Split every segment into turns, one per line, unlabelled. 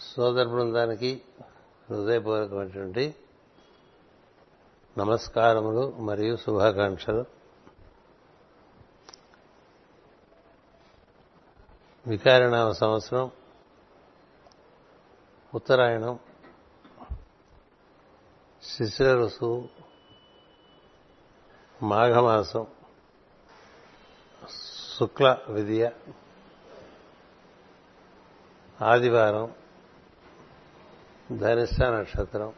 సోదర బృందానికి హృదయపూర్వకమైనటువంటి నమస్కారములు మరియు శుభాకాంక్షలు. వికారినామ సంవత్సరం ఉత్తరాయణం శిశిర ఋసు మాఘమాసం శుక్ల విద్య ఆదివారం ధనిష్ట నక్షత్రం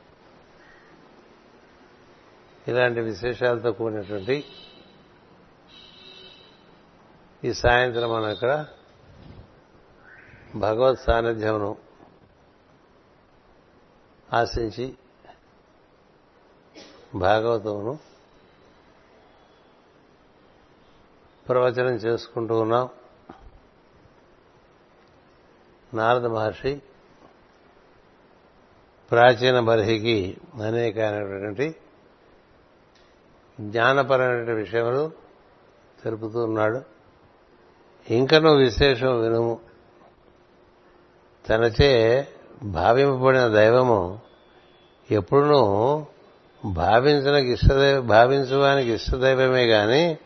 ఇలాంటి విశేషాలతో కూడినటువంటి ఈ సాయంత్రం మనం ఇక్కడ భగవత్ సాన్నిధ్యమును ఆశించి భాగవతమును ప్రవచనం చేసుకుంటూ ఉన్నాం. నారద మహర్షి ప్రాచీన బర్హికి అనేకమైనటువంటి జ్ఞానపరమైన విషయములు తెలుపుతూ ఉన్నాడు. ఇంకనూ విశేషం వినుము. తనచే భావింపబడిన దైవము ఎప్పుడునూ భావించిన ఇష్టదైవ భావించడానికి ఇష్టదైవమే కానీ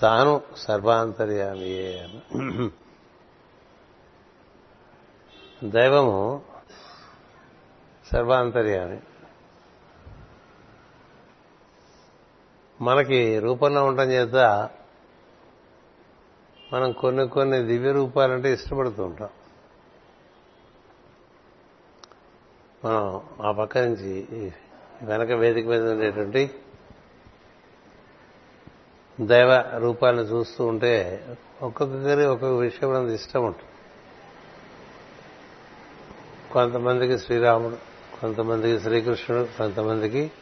తాను సర్వాంతర్యామియే దైవము సర్వాంతర్యామి. మనకి రూపంలో ఉండటం చేత మనం కొన్ని కొన్ని దివ్య రూపాలంటే ఇష్టపడుతూ ఉంటాం. మనం ఆ పక్క నుంచి వెనక వేదిక మీద ఉండేటువంటి దైవ రూపాలను చూస్తూ ఉంటే ఒక్కొక్కరి ఒక్కొక్క విషయం మనది ఇష్టం ఉంటుంది. కొంతమందికి శ్రీరాముడు కొంతమందికి శ్రీకృష్ణుడు కొంతమందికి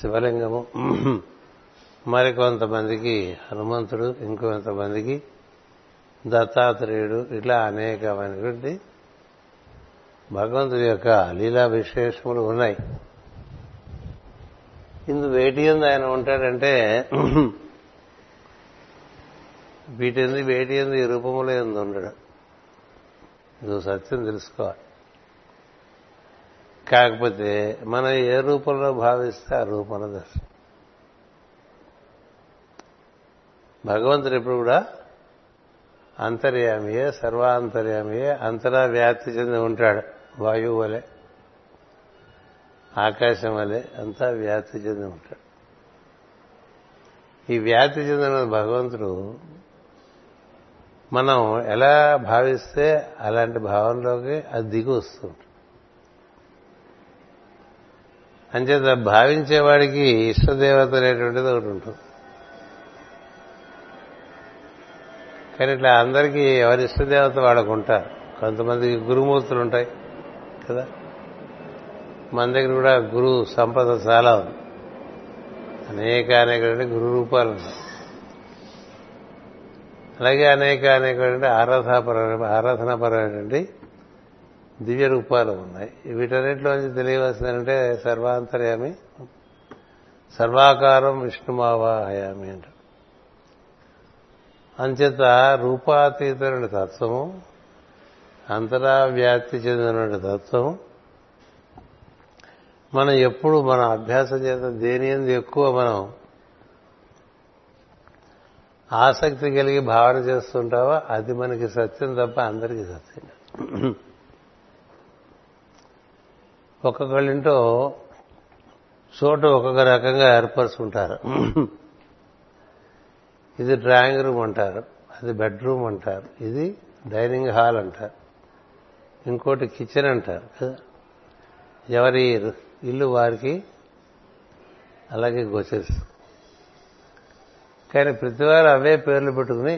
శివలింగము. మరి కొంతమందికి హనుమంతుడు ఇంకొంతమందికి దత్తాత్రేయుడు ఇట్లా అనేకమైనటువంటి భగవంతుడి యొక్క లీలా విశేషములు ఉన్నాయి. ఇందు వేటి ఎందు ఆయన ఉంటాడంటే వీటింది వేటి ఎందు ఈ రూపములో ఎందు ఉండడు. ఇది సత్యం తెలుసుకోవాలి. కాకపోతే మనం ఏ రూపంలో భావిస్తే ఆ రూపంలో దర్శనం. భగవంతుడు ఎప్పుడు కూడా అంతర్యామియే సర్వాంతర్యామియే అంతరా వ్యాప్తి చెంది ఉంటాడు. వాయువు వలె ఆకాశం వలె అంతా వ్యాప్తి చెంది ఉంటాడు. ఈ వ్యాప్తి చెందిన భగవంతుడు మనం ఎలా భావిస్తే అలాంటి భావంలోకి అది దిగి వస్తుంది అంచేత భావించేవాడికి ఇష్టదేవత అనేటువంటిది ఒకటి ఉంటుంది. కానీ ఇట్లా అందరికీ ఎవరి ఇష్టదేవత వాళ్ళకు ఉంటారు. కొంతమందికి గురుమూర్తులు ఉంటాయి కదా? మన దగ్గర కూడా గురు సంపద చాలా ఉంది. అనేక అనేక గురు రూపాలు ఉన్నాయి. అలాగే అనేక అనేక ఆరాధనాపర ఆరాధనాపరమైనటువంటి దివ్య రూపాలు ఉన్నాయి. వీటన్నిటిలోంచి తెలియవలసిందంటే సర్వాంతర్యామి సర్వాకారం విష్ణుమావాహయామి అంట అంచేత రూపాతీతమైన తత్వము అంతరా వ్యాప్తి చెందిన తత్వము మనం ఎప్పుడు మన అభ్యాసం చేత దేని ఎందు ఎక్కువ మనం ఆసక్తి కలిగి భావన చేస్తుంటావో అది మనకి సత్యం తప్ప అందరికీ సత్యం ఒక్కొక్కళ్ళింటో చోటు ఒక్కొక్క రకంగా ఏర్పరుచుకుంటారు. ఇది డ్రాయింగ్ రూమ్ అంటారు అది బెడ్రూమ్ అంటారు ఇది డైనింగ్ హాల్ అంటారు ఇంకోటి కిచెన్ అంటారు కదా. ఎవరి ఇల్లు వారికి అలాగే గోచరిస్తుంది. కానీ ప్రతివారు అవే పేర్లు పెట్టుకుని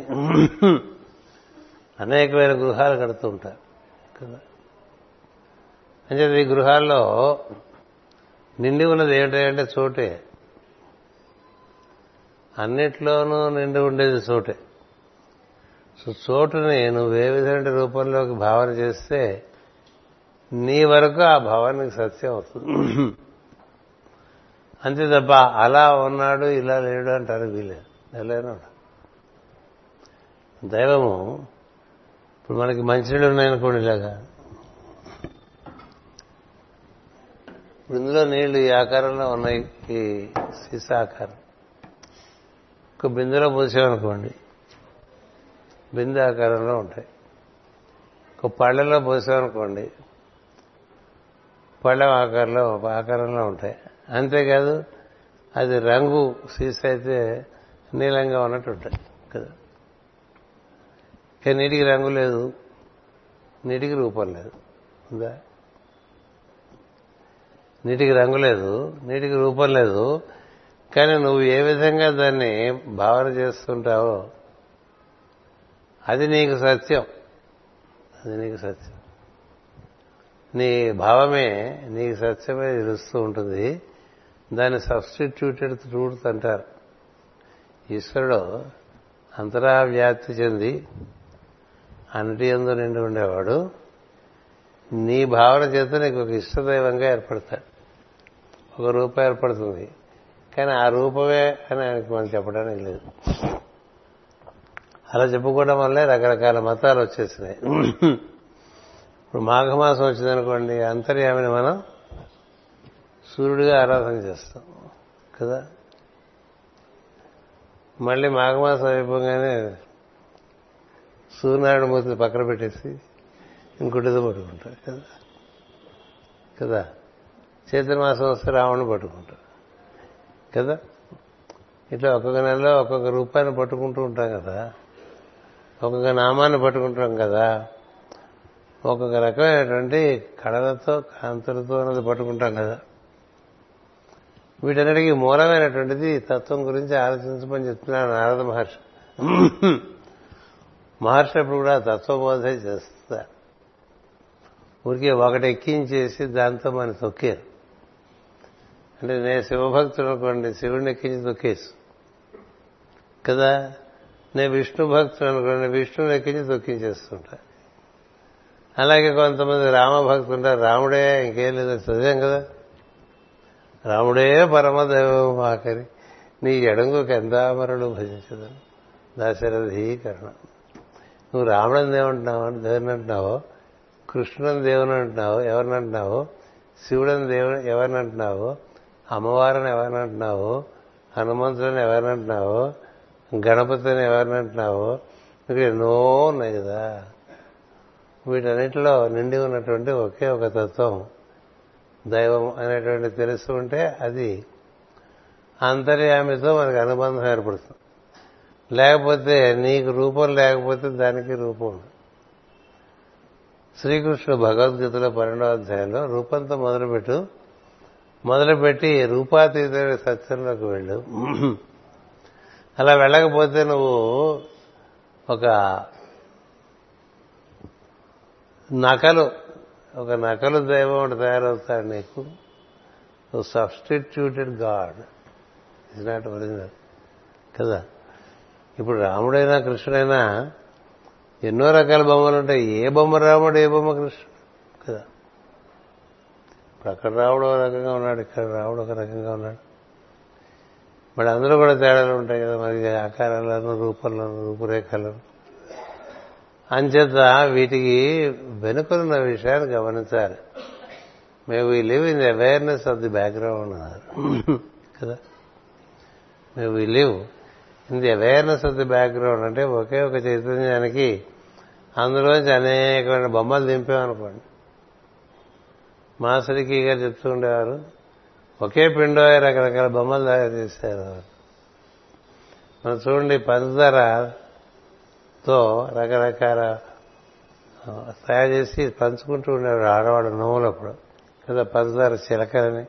అనేకమైన గృహాలు కడుతూ ఉంటారు కదా. అంటే ఈ గృహాల్లో నిండి ఉన్నది ఏంటంటే చోటే. అన్నిట్లోనూ నిండి ఉండేది చోటే. సో చోటుని నువ్వు ఏ విధమైన రూపంలోకి భావన చేస్తే నీ వరకు ఆ భావానికి సత్యం అవుతుంది అంతే తప్ప అలా ఉన్నాడు ఇలా లేడు అంటారు వీలేదు ఎలా దైవము ఇప్పుడు మనకి మంచినీళ్ళు ఉన్నాయనుకోండి ఇలాగా. ఇప్పుడు ఇందులో నీళ్ళు ఈ ఆకారంలో ఉన్నాయి. ఈ సీసా ఆకారం. ఒక బిందెలో పోసామనుకోండి. బిందె ఆకారంలో ఉంటాయి. ఒక పళ్ళలో పోసామనుకోండి. పళ్ళం ఆకారంలో ఆకారంలో ఉంటాయి. అంతేకాదు అది రంగు సీసా అయితే నీలంగా ఉన్నట్టు ఉంటాయి కదా. కానీ నీటికి రంగు లేదు. నీటికి రూపం లేదు. ఉందా? నీటికి రంగు లేదు నీటికి రూపం లేదు. కానీ నువ్వు ఏ విధంగా దాన్ని భావన చేస్తుంటావో అది నీకు సత్యం. అది నీకు సత్యం. నీ భావమే నీకు సత్యమే తెలుస్తూ ఉంటుంది. దాన్ని సబ్స్టిట్యూటెడ్ ట్రూత్ అంటారు. ఈశ్వరుడు అంతరా వ్యాప్తి చెంది అన్నిటి ఎందు నిండి ఉండేవాడు. నీ భావన చేత నీకు ఒక ఇష్టదైవంగా ఏర్పడతాడు. ఒక రూపం ఏర్పడుతుంది. కానీ ఆ రూపమే అని ఆయనకి మనం చెప్పడానికి లేదు. అలా చెప్పుకోవడం వల్లే రకరకాల మతాలు వచ్చేసినాయి. ఇప్పుడు మాఘమాసం వచ్చిందనుకోండి అంతర్యామిని మనం సూర్యుడిగా ఆరాధన చేస్తాం. కదా? మళ్ళీ మాఘమాసం అయిపోగానే సూర్యనారాయణ మూర్తిని పక్కన పెట్టేసి ఇంకొకటితో పట్టుకుంటారు కదా? కదా? చైత్ర మాసం వస్తే రావణ్ణి పట్టుకుంటాం కదా? ఇట్లా ఒక్కొక్క నెలలో ఒక్కొక్క రూపాయిని పట్టుకుంటూ ఉంటాం కదా? ఒక్కొక్క నామాన్ని పట్టుకుంటాం కదా? ఒక్కొక్క రకమైనటువంటి కళలతో కాంతులతో అన్నది పట్టుకుంటాం కదా? వీటన్నిటికీ మూలమైనటువంటిది తత్వం గురించి ఆలోచించమని చెప్తున్నాను నారద మహర్షి. మహర్షి అప్పుడు కూడా తత్వబోధ చేస్తారు. ఊరికే ఒకటి ఎక్కించేసి దాంతో మన తొక్కారు. అంటే నేను శివభక్తుడు అనుకోండి శివుడిని ఎక్కించి తొక్కేసు కదా? నేను విష్ణు భక్తుడు అనుకోండి విష్ణువుని ఎక్కించి తొక్కించేస్తుంటా అలాగే కొంతమంది రామభక్తులు ఉంటారు రాముడే ఇంకేం లేదు చదివాం కదా? రాముడే పరమదైవం ఆఖరి నీ ఎడంగు కెందామరుడు భజించదని దశరథీకరణ. నువ్వు రాముడని దేవుంటున్నావు దేవుని అంటున్నావో? కృష్ణుని దేవుని అంటున్నావు? ఎవరిని అంటున్నావు? శివుడని దేవుని ఎవరిని అంటున్నావో? అమ్మవారిని ఎవరినంటున్నావు హనుమంతుడిని ఎవరినంటున్నావు గణపతిని ఎవరిని అంటున్నావు? ఇక్కడ ఎన్నో ఉన్నాయి కదా. వీటన్నిటిలో నిండి ఉన్నటువంటి ఒకే ఒక తత్వం. దైవం అనేటువంటి తెలుసు ఉంటే అది అంతర్యామితో మనకు అనుబంధం ఏర్పడుతుంది. లేకపోతే నీకు రూపం లేకపోతే దానికి రూపం శ్రీకృష్ణుడు భగవద్గీతలో పన్నెండవ అధ్యాయంలో రూపంతో మొదలుపెట్టు. మొదలుపెట్టి రూపాతీత సత్యంలోకి వెళ్ళు. అలా వెళ్ళకపోతే నువ్వు ఒక నకలు ఒక నకలు దైవం ఒకటి తయారవుతాడు నీకు. Substituted god is not original కదా? ఇప్పుడు రాముడైనా కృష్ణుడైనా ఎన్నో రకాల బొమ్మలు ఉంటాయి. ఏ బొమ్మ రాముడు ఏ బొమ్మ కృష్ణుడు? కదా? ఇప్పుడు అక్కడ రావుడు ఒక రకంగా ఉన్నాడు ఇక్కడ రావుడు ఒక రకంగా ఉన్నాడు. మరి అందరూ కూడా తేడాలు ఉంటాయి కదా మరి ఆకారాలను రూపంలోను రూపురేఖలను. అంచేత వీటికి వెనుకలున్న విషయాన్ని గమనించాలి. మేము we live in the awareness of the background కదా? మేము we live in the awareness of the background అంటే ఒకే ఒక చైతన్యానికి అందులోంచి అనేకమైన బొమ్మలు దింపామనుకోండి. మాసరికి గారు చెప్తూ ఉండేవారు ఒకే పిండో రకరకాల బొమ్మలు తయారు చేశారు మనం చూడండి పంచదారతో రకరకాల తయారు చేసి పంచుకుంటూ ఉండేవారు ఆడవాడు నవ్వులప్పుడు. కదా పంచదార చిలకలని.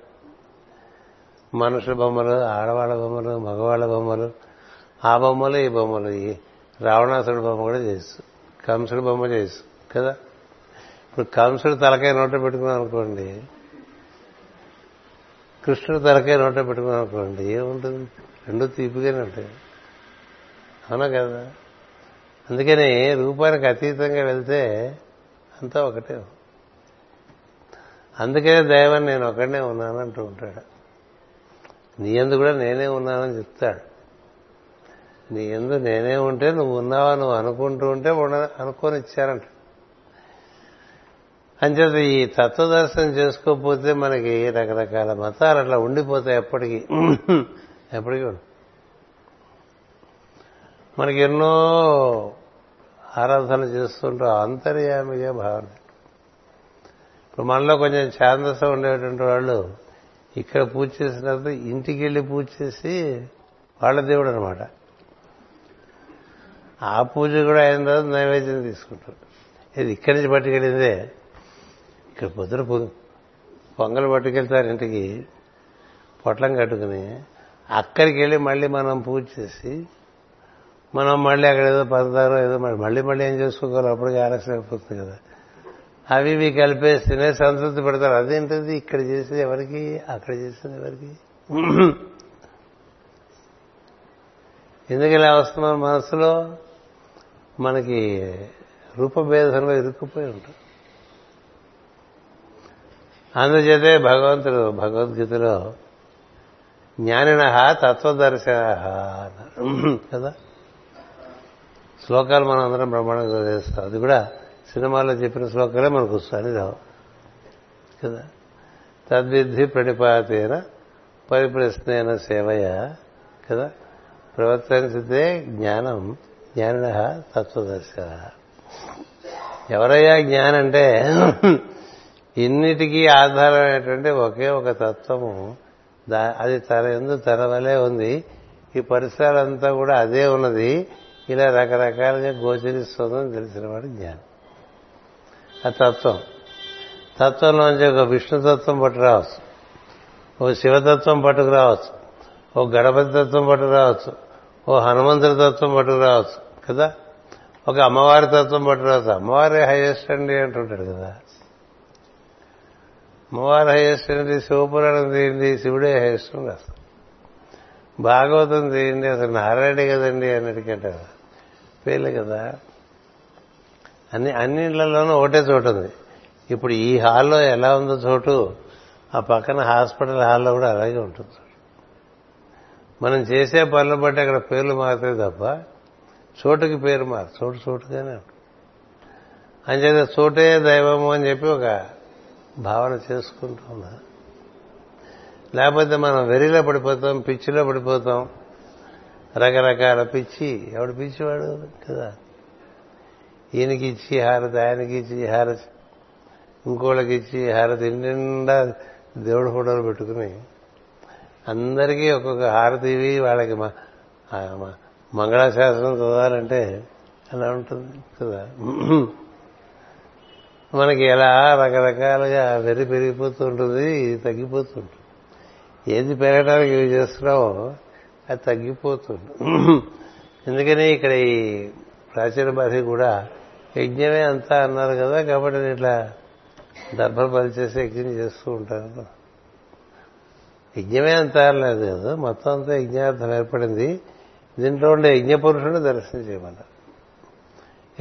మనుషుల బొమ్మలు ఆడవాళ్ళ బొమ్మలు మగవాళ్ళ బొమ్మలు ఆ బొమ్మలు ఈ బొమ్మలు ఈ రావణాసుడి బొమ్మ కూడా చేసు కంసుడి బొమ్మ చేసు కదా. ఇప్పుడు కంసుడు తలకాయ నోట పెట్టుకున్నాం అనుకోండి కృష్ణుడు తలకాయ నోట పెట్టుకున్నాం అనుకోండి ఏముంటుంది? రెండు తీపిగానే ఉంటాయి. అవునా కదా? అందుకని రూపానికి అతీతంగా వెళ్తే అంతా ఒకటే. అందుకనే దైవం నేను ఒకడనే ఉన్నాను అంటూ ఉంటాడు. నీ ఎందు కూడా నేనే ఉన్నానని చెప్తాడు. నీ ఎందు నేనే ఉంటే నువ్వు ఉన్నావా? నువ్వు అనుకుంటూ ఉంటే ఉండ అనుకొని ఇచ్చారంట అంచేత ఈ తత్వదర్శనం చేసుకోకపోతే మనకి రకరకాల మతాలు అట్లా ఉండిపోతాయి ఎప్పటికీ. ఎప్పటికీ మనకి ఎన్నో ఆరాధన చేస్తుంటూ అంతర్యామిగా భావన. ఇప్పుడు మనలో కొంచెం ఛాందసం ఉండేటువంటి వాళ్ళు ఇక్కడ పూజ చేసినప్పుడు ఇంటికి వెళ్ళి పూజ చేసి వాళ్ళ దేవుడు అనమాట ఆ పూజ కూడా అయిన తర్వాత నైవేద్యం తీసుకుంటారు. ఇది ఇక్కడి నుంచి పట్టుకెళ్ళిందే ఇక్కడ పొద్దున పొంగలు పట్టుకెళ్తారు ఇంటికి పొట్లం కట్టుకుని అక్కడికి వెళ్ళి మళ్ళీ మనం పూజ చేసి మనం మళ్ళీ అక్కడ ఏదో పడతారో ఏదో మళ్ళీ మళ్ళీ ఏం చేసుకోవాలి అప్పటికి ఆలస్యం అయిపోతుంది కదా. అవి ఇవి కలిపేసి తినే సంతృప్తి పెడతారు. అదేంటది? ఇక్కడ చేసేది ఎవరికి? అక్కడ చేసేది ఎవరికి? ఎందుకు ఇలా వస్తున్నాం మనసులో? మనకి రూపభేదంలో ఇరుక్కుపోయి ఉంటాం అందుచేతే భగవంతుడు భగవద్గీతలో జ్ఞానిన తత్వదర్శన కదా? శ్లోకాలు మనం అందరం బ్రహ్మాండంగా చేస్తాం అది కూడా సినిమాలో చెప్పిన శ్లోకాలే మనకు వస్తాయని రావు. కదా? తద్విద్ధి ప్రణిపాతేన పరిప్రశ్నైన సేవయ. కదా? ప్రవర్తించితే జ్ఞానం. జ్ఞానిన తత్వదర్శ ఎవరయ్యా జ్ఞానంటే? అంటే ఇన్నిటికీ ఆధారమైనటువంటి ఒకే ఒక తత్వము. అది తన ఎందు తన వలే ఉంది. ఈ పరిసరాలంతా కూడా అదే ఉన్నది. ఇలా రకరకాలుగా గోచరిస్తుందని తెలిసినవాడు జ్ఞానం. ఆ తత్వం. తత్వంలోంచి ఒక విష్ణుతత్వం పట్టు రావచ్చు ఓ శివతత్వం పట్టుకు రావచ్చు ఓ గణపతి తత్వం పట్టుకు రావచ్చు ఓ హనుమంతుడి తత్వం పట్టుకు రావచ్చు కదా? ఒక అమ్మవారి తత్వం పట్టుకురావచ్చు. అమ్మవారి హైయెస్ట్ అండి అంటుంటాడు కదా. అమ్మవారి హైయెస్ట్ అండి శివపురాణం తీయండి శివుడే హైయెస్ట్ అసలు భాగవతం తీయండి అసలు నారాయణ కదండి అన్నిటికంటే పేర్లే కదా. అన్ని అన్నింటిలోనూ ఒకటే చోటు ఉంది. ఇప్పుడు ఈ హాల్లో ఎలా ఉందో చోటు ఆ పక్కన హాస్పిటల్ హాల్లో కూడా అలాగే ఉంటుంది. మనం చేసే పనులు బట్టి అక్కడ పేర్లు మారుతాయి తప్ప చోటుకి పేరు మారు చోటు చోటుగానే ఉంటుంది. అంచేత చోటే దైవము అని చెప్పి ఒక భావన చేసుకుంటూ లేకపోతే మనం వెరిలో పడిపోతాం పిచ్చిలో పడిపోతాం. రకరకాల పిచ్చి. ఎవడు పిచ్చివాడు కదా? ఈయనకి ఇచ్చి హారతి ఆయనకి ఇచ్చి హారతి ఇంకోళ్ళకి ఇచ్చి హారతి నిండా దేవుడి ఫోటోలు పెట్టుకుని అందరికీ ఒక్కొక్క హారతి ఇవి వాళ్ళకి మంగళాశాసనం చదవాలంటే అలా ఉంటుంది కదా? మనకి ఎలా రకరకాలుగా వెర్రి పెరిగిపోతూ ఉంటుంది ఇది తగ్గిపోతుంటుంది. ఏది పెరగడానికి యూజ్ చేస్తున్నావో అది తగ్గిపోతుంది. ఎందుకని ఇక్కడ ఈ ప్రాచీన భాష కూడా యజ్ఞమే అంతా అన్నారు కదా కాబట్టి నేను ఇట్లా దర్భలు పనిచేసి యజ్ఞం చేస్తూ ఉంటాను. యజ్ఞమే అంతా అనలేదు కదా మొత్తం అంతా యజ్ఞార్థం ఏర్పడింది. దీంట్లో ఉండే యజ్ఞ పురుషుడు దర్శనం చేయమన్నారు.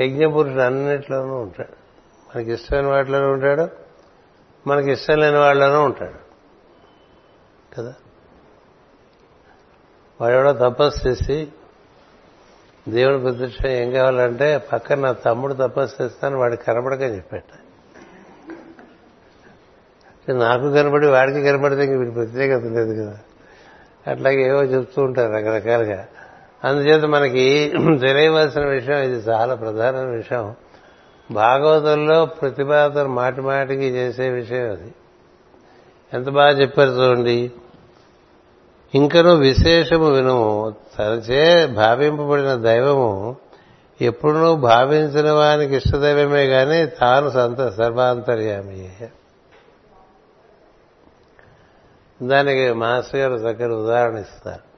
యజ్ఞ పురుషుడు అన్నిట్లోనూ ఉంటాడు. మనకి ఇష్టమైన వాటిలోనూ ఉంటాడు. మనకి ఇష్టం లేని వాళ్ళలోనూ ఉంటాడు. కదా? వాడెవడో తపస్సు చేసి దేవుని ప్రత్యక్ష ఏం కావాలంటే పక్కన నా తమ్ముడు తపస్సు చేస్తాను వాడికి కనబడక చెప్పాట నాకు కనబడి వాడికి కనబడితే ఇంక వీడి ప్రత్యేకత లేదు కదా. అట్లాగే ఏవో చెప్తూ ఉంటారు రకరకాలుగా. అందుచేత మనకి తెలియవలసిన విషయం ఇది చాలా ప్రధాన విషయం. భాగవతంలో ప్రతిపాదన మాటి మాటికి చేసే విషయం అది. ఎంత బాగా చెప్పారు చూడండి. ఇంకనూ విశేషము వినుము. తనచే భావింపబడిన దైవము ఎప్పుడూ భావించిన వానికి ఇష్టదైవమే గాని తాను సంత సర్వాంతర్యామి. దానికి మాస్టర్ గారు చక్కటి ఉదాహరణ ఇస్తారు.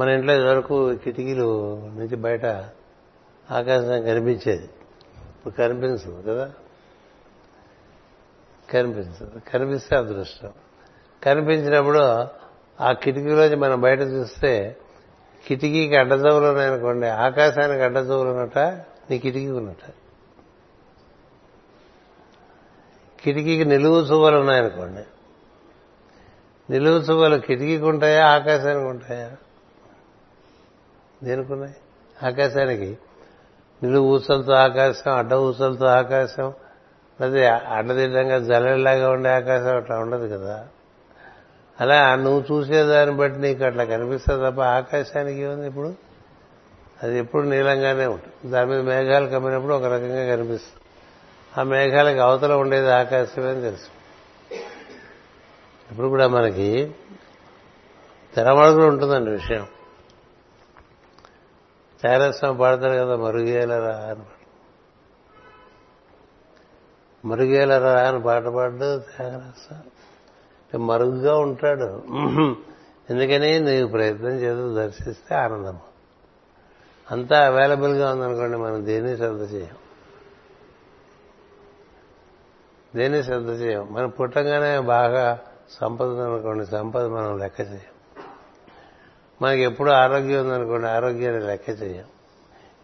మన ఇంట్లో ఇదివరకు కిటికీలు నుంచి బయట ఆకాశం కనిపించేది. ఇప్పుడు కనిపించదు కదా? కనిపించదు. కనిపిస్తే అదృష్టం. కనిపించినప్పుడు ఆ కిటికీలోంచి మనం బయట చూస్తే కిటికీకి అడ్డజవులు ఉన్నాయనుకోండి ఆకాశానికి అడ్డజవులు ఉన్నట నీ కిటికీ ఉన్నట కిటికీకి నిలువు చువ్వలు ఉన్నాయనుకోండి. నిలువు చువ్వలు కిటికీకి ఉంటాయా ఆకాశానికి ఉంటాయా? దేనికున్నాయి? ఆకాశానికి. నిలువు ఊసలతో ఆకాశం అడ్డ ఊసలతో ఆకాశం. అది అడ్డదిడ్డంగా జల్లెల్లాగా ఉండే ఆకాశం అట్లా ఉండదు కదా. అలా నువ్వు చూసేదాన్ని బట్టి నీకు అట్లా కనిపిస్తుంది తప్ప ఆకాశానికి ఏముంది ఇప్పుడు? అది ఎప్పుడు నీలంగానే ఉంటుంది. దాని మీద మేఘాలు కమ్మినప్పుడు ఒక రకంగా కనిపిస్తుంది. ఆ మేఘాలకి అవతల ఉండేది ఆకాశమే అని తెలుసు. ఇప్పుడు కూడా మనకి తెరమడుగులు ఉంటుందండి విషయం. చారస్వామి పాడతారు కదా మరుగేలరా అని. మరుగేలరా అని పాట పాడు త్యాగరాజస్వామి మరుగుగా ఉంటాడు. ఎందుకని నీవు ప్రయత్నం చేసి దర్శిస్తే ఆనందం. అంతా అవైలబుల్గా ఉందనుకోండి మనం దేన్ని శ్రద్ధ చేయం? దేన్ని శ్రద్ధ చేయం? మనం పుట్టంగానే బాగా సంపద అనుకోండి సంపద మనం లెక్క చేయం. మనకి ఎప్పుడు ఆరోగ్యం ఉందనుకోండి ఆరోగ్యాన్ని లెక్క చేయం.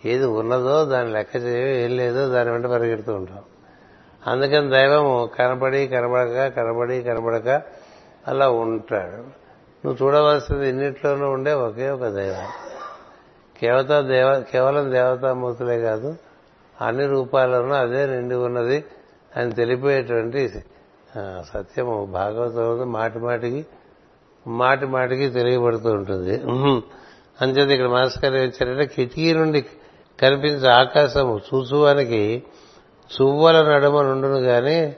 ఏది ఉన్నదో దాన్ని లెక్క చేయం ఏం లేదో దాని వెంట పరిగెడుతూ ఉంటాం. అందుకని దైవము కనబడి కనబడక కనబడి కనబడక అలా ఉంటాడు. నువ్వు చూడవలసింది ఇన్నిట్లోనూ ఉండే ఒకే ఒక దైవం. కేవత దేవ కేవలం దేవతామూర్తులే కాదు అన్ని రూపాల్లోనూ అదే నిండి ఉన్నది అని తెలిపేటువంటి సత్యము. భాగవతం మాటి మాటికి మాటి మాటికి తెలియబడుతూ ఉంటుంది. అంచేత ఇక్కడ మాస్కర్ ఇచ్చారంటే కిటికీ నుండి కనిపించే ఆకాశము చూసువానికి చువ్వల నడుమ నుండును గాని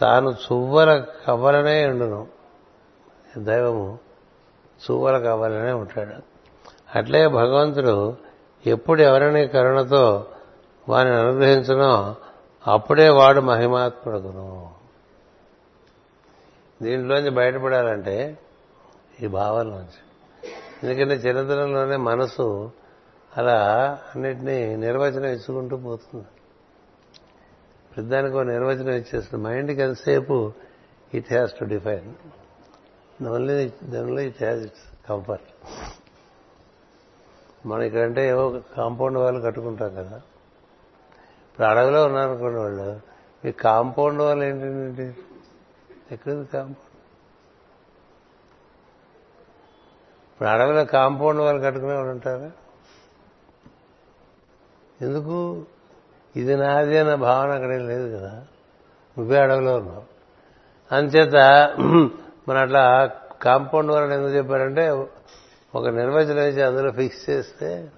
తాను చువ్వల కవ్వలనే ఉండును. దైవము చువ్వల కవ్వలనే ఉంటాడు. అట్లే భగవంతుడు ఎప్పుడు ఎవరిని కరుణతో వారిని అనుగ్రహించునో అప్పుడే వాడు మహిమాత్ముడుకును దీంట్లోంచి బయటపడాలంటే ఈ భావంలోంచి ఎందుకంటే చిన్నతనంలోనే మనసు అలా అన్నిటినీ నిర్వచనం ఇచ్చుకుంటూ పోతుంది. పెద్దానికి ఒక నిర్వచనం ఇచ్చేస్తుంది. మైండ్కి ఎంతసేపు it has to define only only it has its comfort మనం ఇక్కడంటే ఏవో కాంపౌండ్ వాళ్ళు కట్టుకుంటాం కదా. ఇప్పుడు అడవిలో ఉన్నారనుకోండి వాళ్ళు మీ కాంపౌండ్ వాళ్ళు ఏంటంటే ఎక్కడిది కాంపౌండ్ ఇప్పుడు అడవిలో కాంపౌండ్ వాళ్ళు కట్టుకునే వాళ్ళు ఉంటారా? ఎందుకు? ఇది నాది అన్న భావన అక్కడ లేదు కదా. నువ్వే అడవిలో ఉన్నావు. అంచేత మన అట్లా కాంపౌండ్ వాళ్ళని ఎందుకు చెప్పారంటే ఒక నిర్వచనం ఇచ్చి అందులో ఫిక్స్ చేస్తే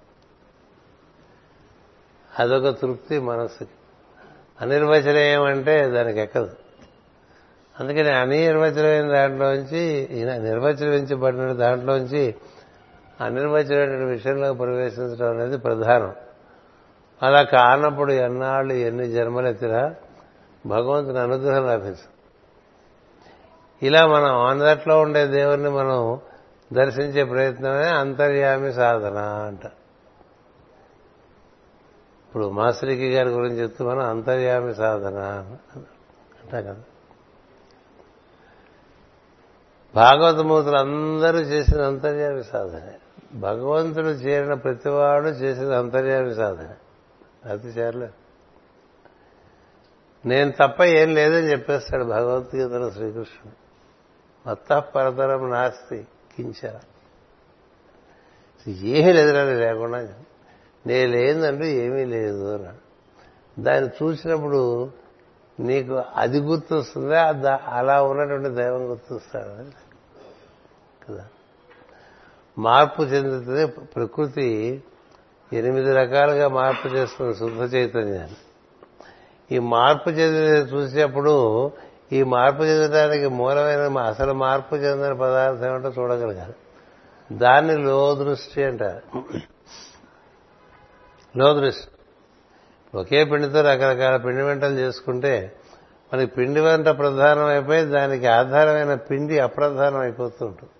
అదొక తృప్తి మనస్సుకి. అనిర్వచనీయం అంటే దానికి ఎక్కదు. అందుకని అనిర్వచనమైన దాంట్లోంచి నిర్వచనించబడిన దాంట్లోంచి అనిర్వచనమైన విషయంలో ప్రవేశించడం అనేది ప్రధానం. అలా కానప్పుడు ఎన్నాళ్ళు ఎన్ని జన్మలెత్తినా భగవంతుని అనుగ్రహం లభించదు. ఇలా మనం అందట్లో ఉండే దేవుణ్ణి మనం దర్శించే ప్రయత్నమే అంతర్యామి సాధన అంట. ఇప్పుడు మాస్టరికి గారి గురించి చెప్తూ మనం అంతర్యామి సాధన అంటా కదా. భాగవతమూర్తులు అందరూ చేసిన అంతర్యామి సాధనే. భగవంతుడు చేరిన ప్రతివాడు చేసిన అంతర్యామి సాధన. అది చేరలేదు నేను తప్ప ఏం లేదని చెప్పేస్తాడు భగవద్గీతలో శ్రీకృష్ణుడు. మత్త పరతరం నాస్తి కించ. ఏమీ లేదురా లేకుండా నేను లేదంటూ ఏమీ లేదు అన్నాడు. దాన్ని చూసినప్పుడు నీకు అది గుర్తొస్తుందా? అలా ఉన్నటువంటి దైవం గుర్తొస్తాడు? కదా మార్పు చెందుతుంది. ప్రకృతి ఎనిమిది రకాలుగా మార్పు చేస్తుంది శుద్ధ చైతన్యాన్ని. ఈ మార్పు చెందిన చూసేప్పుడు ఈ మార్పు చెందడానికి మూలమైన అసలు మార్పు చెందిన పదార్థం ఏమిటో చూడగలగాలి. దాన్ని లో దృష్టి అంటారు. లో దృష్టి ఒకే పిండితో రకరకాల పిండి వంటలు చేసుకుంటే మనకి పిండి వంట ప్రధానం అయిపోయి దానికి ఆధారమైన పిండి అప్రధానం అయిపోతూ ఉంటుంది.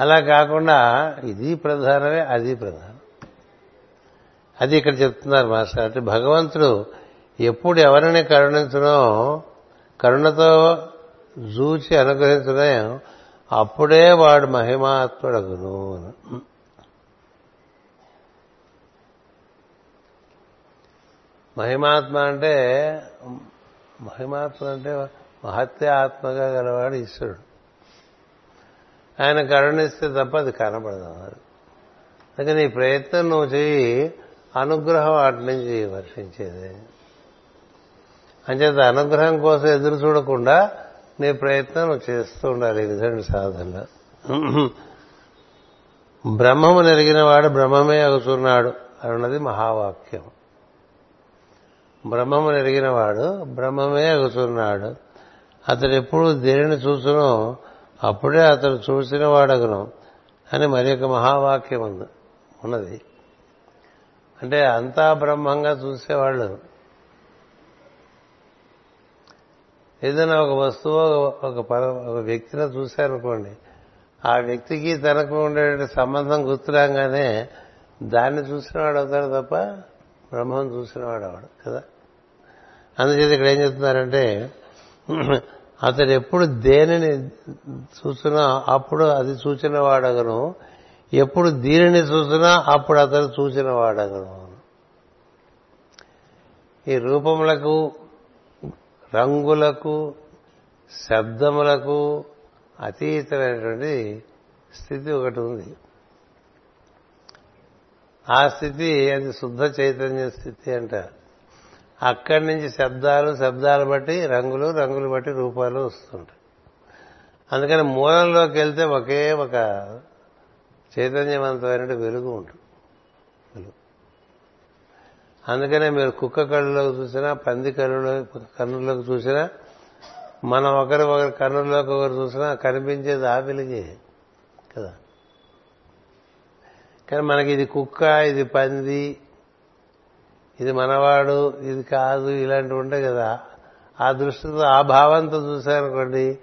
అలా కాకుండా ఇది ప్రధానమే అది ప్రధానం. అది ఇక్కడ చెప్తున్నారు మాస్టర్. అంటే భగవంతుడు ఎప్పుడు ఎవరిని కరుణించనో కరుణతో జూచి అనుగ్రహించునో అప్పుడే వాడు మహిమాత్ముడగును మహిమాత్మ అంటే మహిమాత్మ అంటే మహత్య ఆత్మగా గలవాడు ఈశ్వరుడు. ఆయన కరుణిస్తే తప్ప అది కనపడదు. అందుకని నీ ప్రయత్నం నువ్వు చేయి అనుగ్రహం వాటి నుంచి వర్షించేది. అంచేత అనుగ్రహం కోసం ఎదురు చూడకుండా నీ ప్రయత్నం నువ్వు చేస్తూ ఉండాలి విధంగా సాధనలో. బ్రహ్మము నెరిగిన వాడు బ్రహ్మమే అగుతున్నాడు అన్నది మహావాక్యం. బ్రహ్మము నెరిగిన వాడు బ్రహ్మమే అగుతున్నాడు అతడు ఎప్పుడు దేనిని చూసునో అప్పుడే అతను చూసిన వాడగను అని మరి ఒక మహావాక్యం ఉంది. ఉన్నది. అంటే అంతా బ్రహ్మంగా చూసేవాళ్ళు. ఏదైనా ఒక వస్తువు ఒక పర ఒక వ్యక్తిని చూశారనుకోండి ఆ వ్యక్తికి తనకు ఉండే సంబంధం గుర్తురాగానే దాన్ని చూసినవాడు అవుతాడు తప్ప బ్రహ్మం చూసినవాడు అవడు కదా? అందుచేత ఇక్కడ ఏం చెప్తున్నారంటే అతడు ఎప్పుడు దేనిని చూసినా అప్పుడు అది చూచిన వాడగను. ఎప్పుడు దీనిని చూసినా అప్పుడు అతను చూసిన వాడగను. ఈ రూపములకు రంగులకు శబ్దములకు అతీతమైనటువంటి స్థితి ఒకటి ఉంది. ఆ స్థితి అది శుద్ధ చైతన్య స్థితి అంటారు. అక్కడి నుంచి శబ్దాలు శబ్దాలు బట్టి రంగులు రంగులు బట్టి రూపాలు వస్తుంటాయి. అందుకని మూలంలోకి వెళ్తే ఒకే ఒక చైతన్యవంతమైన వెలుగు ఉంటుంది. వెలుగు. అందుకనే మీరు కుక్క కళ్ళులోకి చూసినా పంది కళ్ళులో కన్నుల్లోకి చూసినా మనం ఒకరి ఒకరి కన్నుల్లోకి ఒకరు చూసినా కనిపించేది ఆ వెలుగే కదా. కానీ మనకి ఇది కుక్క ఇది పంది ఇది మనవాడు ఇది కాదు ఇలాంటివి ఉంటాయి కదా. ఆ దృష్టితో ఆ భావంతో చూశారనుకోండి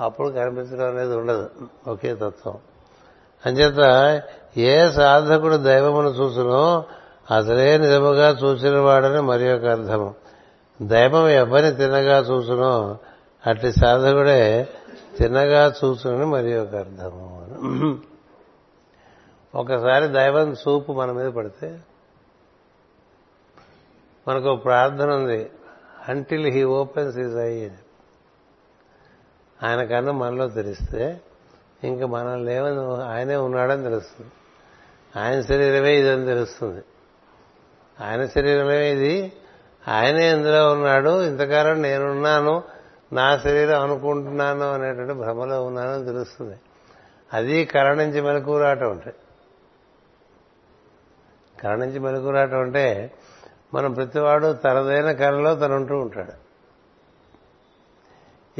అప్పుడు కనిపించడం అనేది ఉండదు. ఒకే తత్వం. అంచేత ఏ సాధకుడు దైవమును చూసునో అసలే నిజముగా చూసిన వాడని మరి ఒక అర్థము. దైవం ఎవరిని తినగా చూసునో అట్టి సాధకుడే తినగా చూసునని మరి ఒక అర్థము. ఒకసారి దైవం చూపు మన మీద పడితే మనకు ప్రార్థన ఉంది. Until he opens his eye ఆయన కన్నా మనలో తెరిస్తే ఇంకా మనం లేవని ఆయనే ఉన్నాడని తెలుస్తుంది. ఆయన శరీరమే ఇదని తెలుస్తుంది. ఆయన శరీరమే ఇది. ఆయనే ఇందులో ఉన్నాడు. ఇంతకాలం నేనున్నాను. నా శరీరం అనుకుంటున్నాను అనేటువంటి భ్రమలో ఉన్నానని తెలుస్తుంది. అది కళ నుంచి మెలకు రావటం అంటే. కళ నుంచి మెలకు రావటం అంటే మనం ప్రతివాడు తనదైన కళలో తను ఉంటూ ఉంటాడు.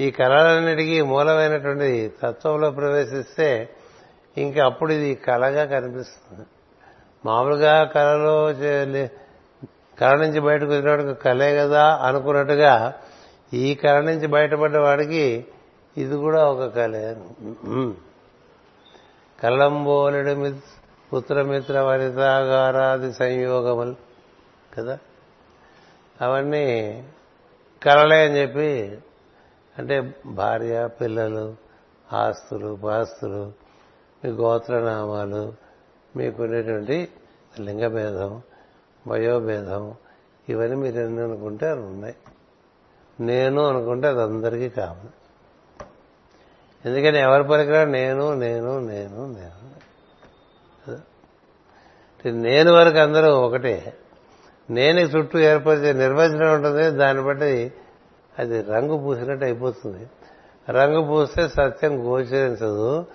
ఈ కళలన్నిటికీ మూలమైనటువంటి తత్వంలో ప్రవేశిస్తే ఇంకా అప్పుడు ఇది కళగా కనిపిస్తుంది. మామూలుగా కళలో కళ నుంచి బయటకు వచ్చినవాడికి కళే కదా అనుకున్నట్టుగా ఈ కళ నుంచి బయటపడ్డ వాడికి ఇది కూడా ఒక కళే. కళ్ళంబోలెడు పుత్రమిత్ర వనితాగారాది సంయోగములు కదా? అవన్నీ కలలే అని చెప్పి అంటే భార్య పిల్లలు ఆస్తులు పాస్తులు మీ గోత్రనామాలు మీకునేటువంటి లింగభేదం వయోభేదం ఇవన్నీ మీరు ఎన్ని అనుకుంటే అవి ఉన్నాయి. నేను అనుకుంటే అది అందరికీ కామన్. ఎందుకని ఎవరి పరికరా? నేను నేను నేను నేను. నేను వరకు అందరూ ఒకటే. నేను చుట్టూ ఏర్పరిచే నిర్వచనం ఉంటుంది దాన్ని బట్టి అది రంగు పూసినట్టు అయిపోతుంది. రంగు పూస్తే సత్యం గోచరించదు.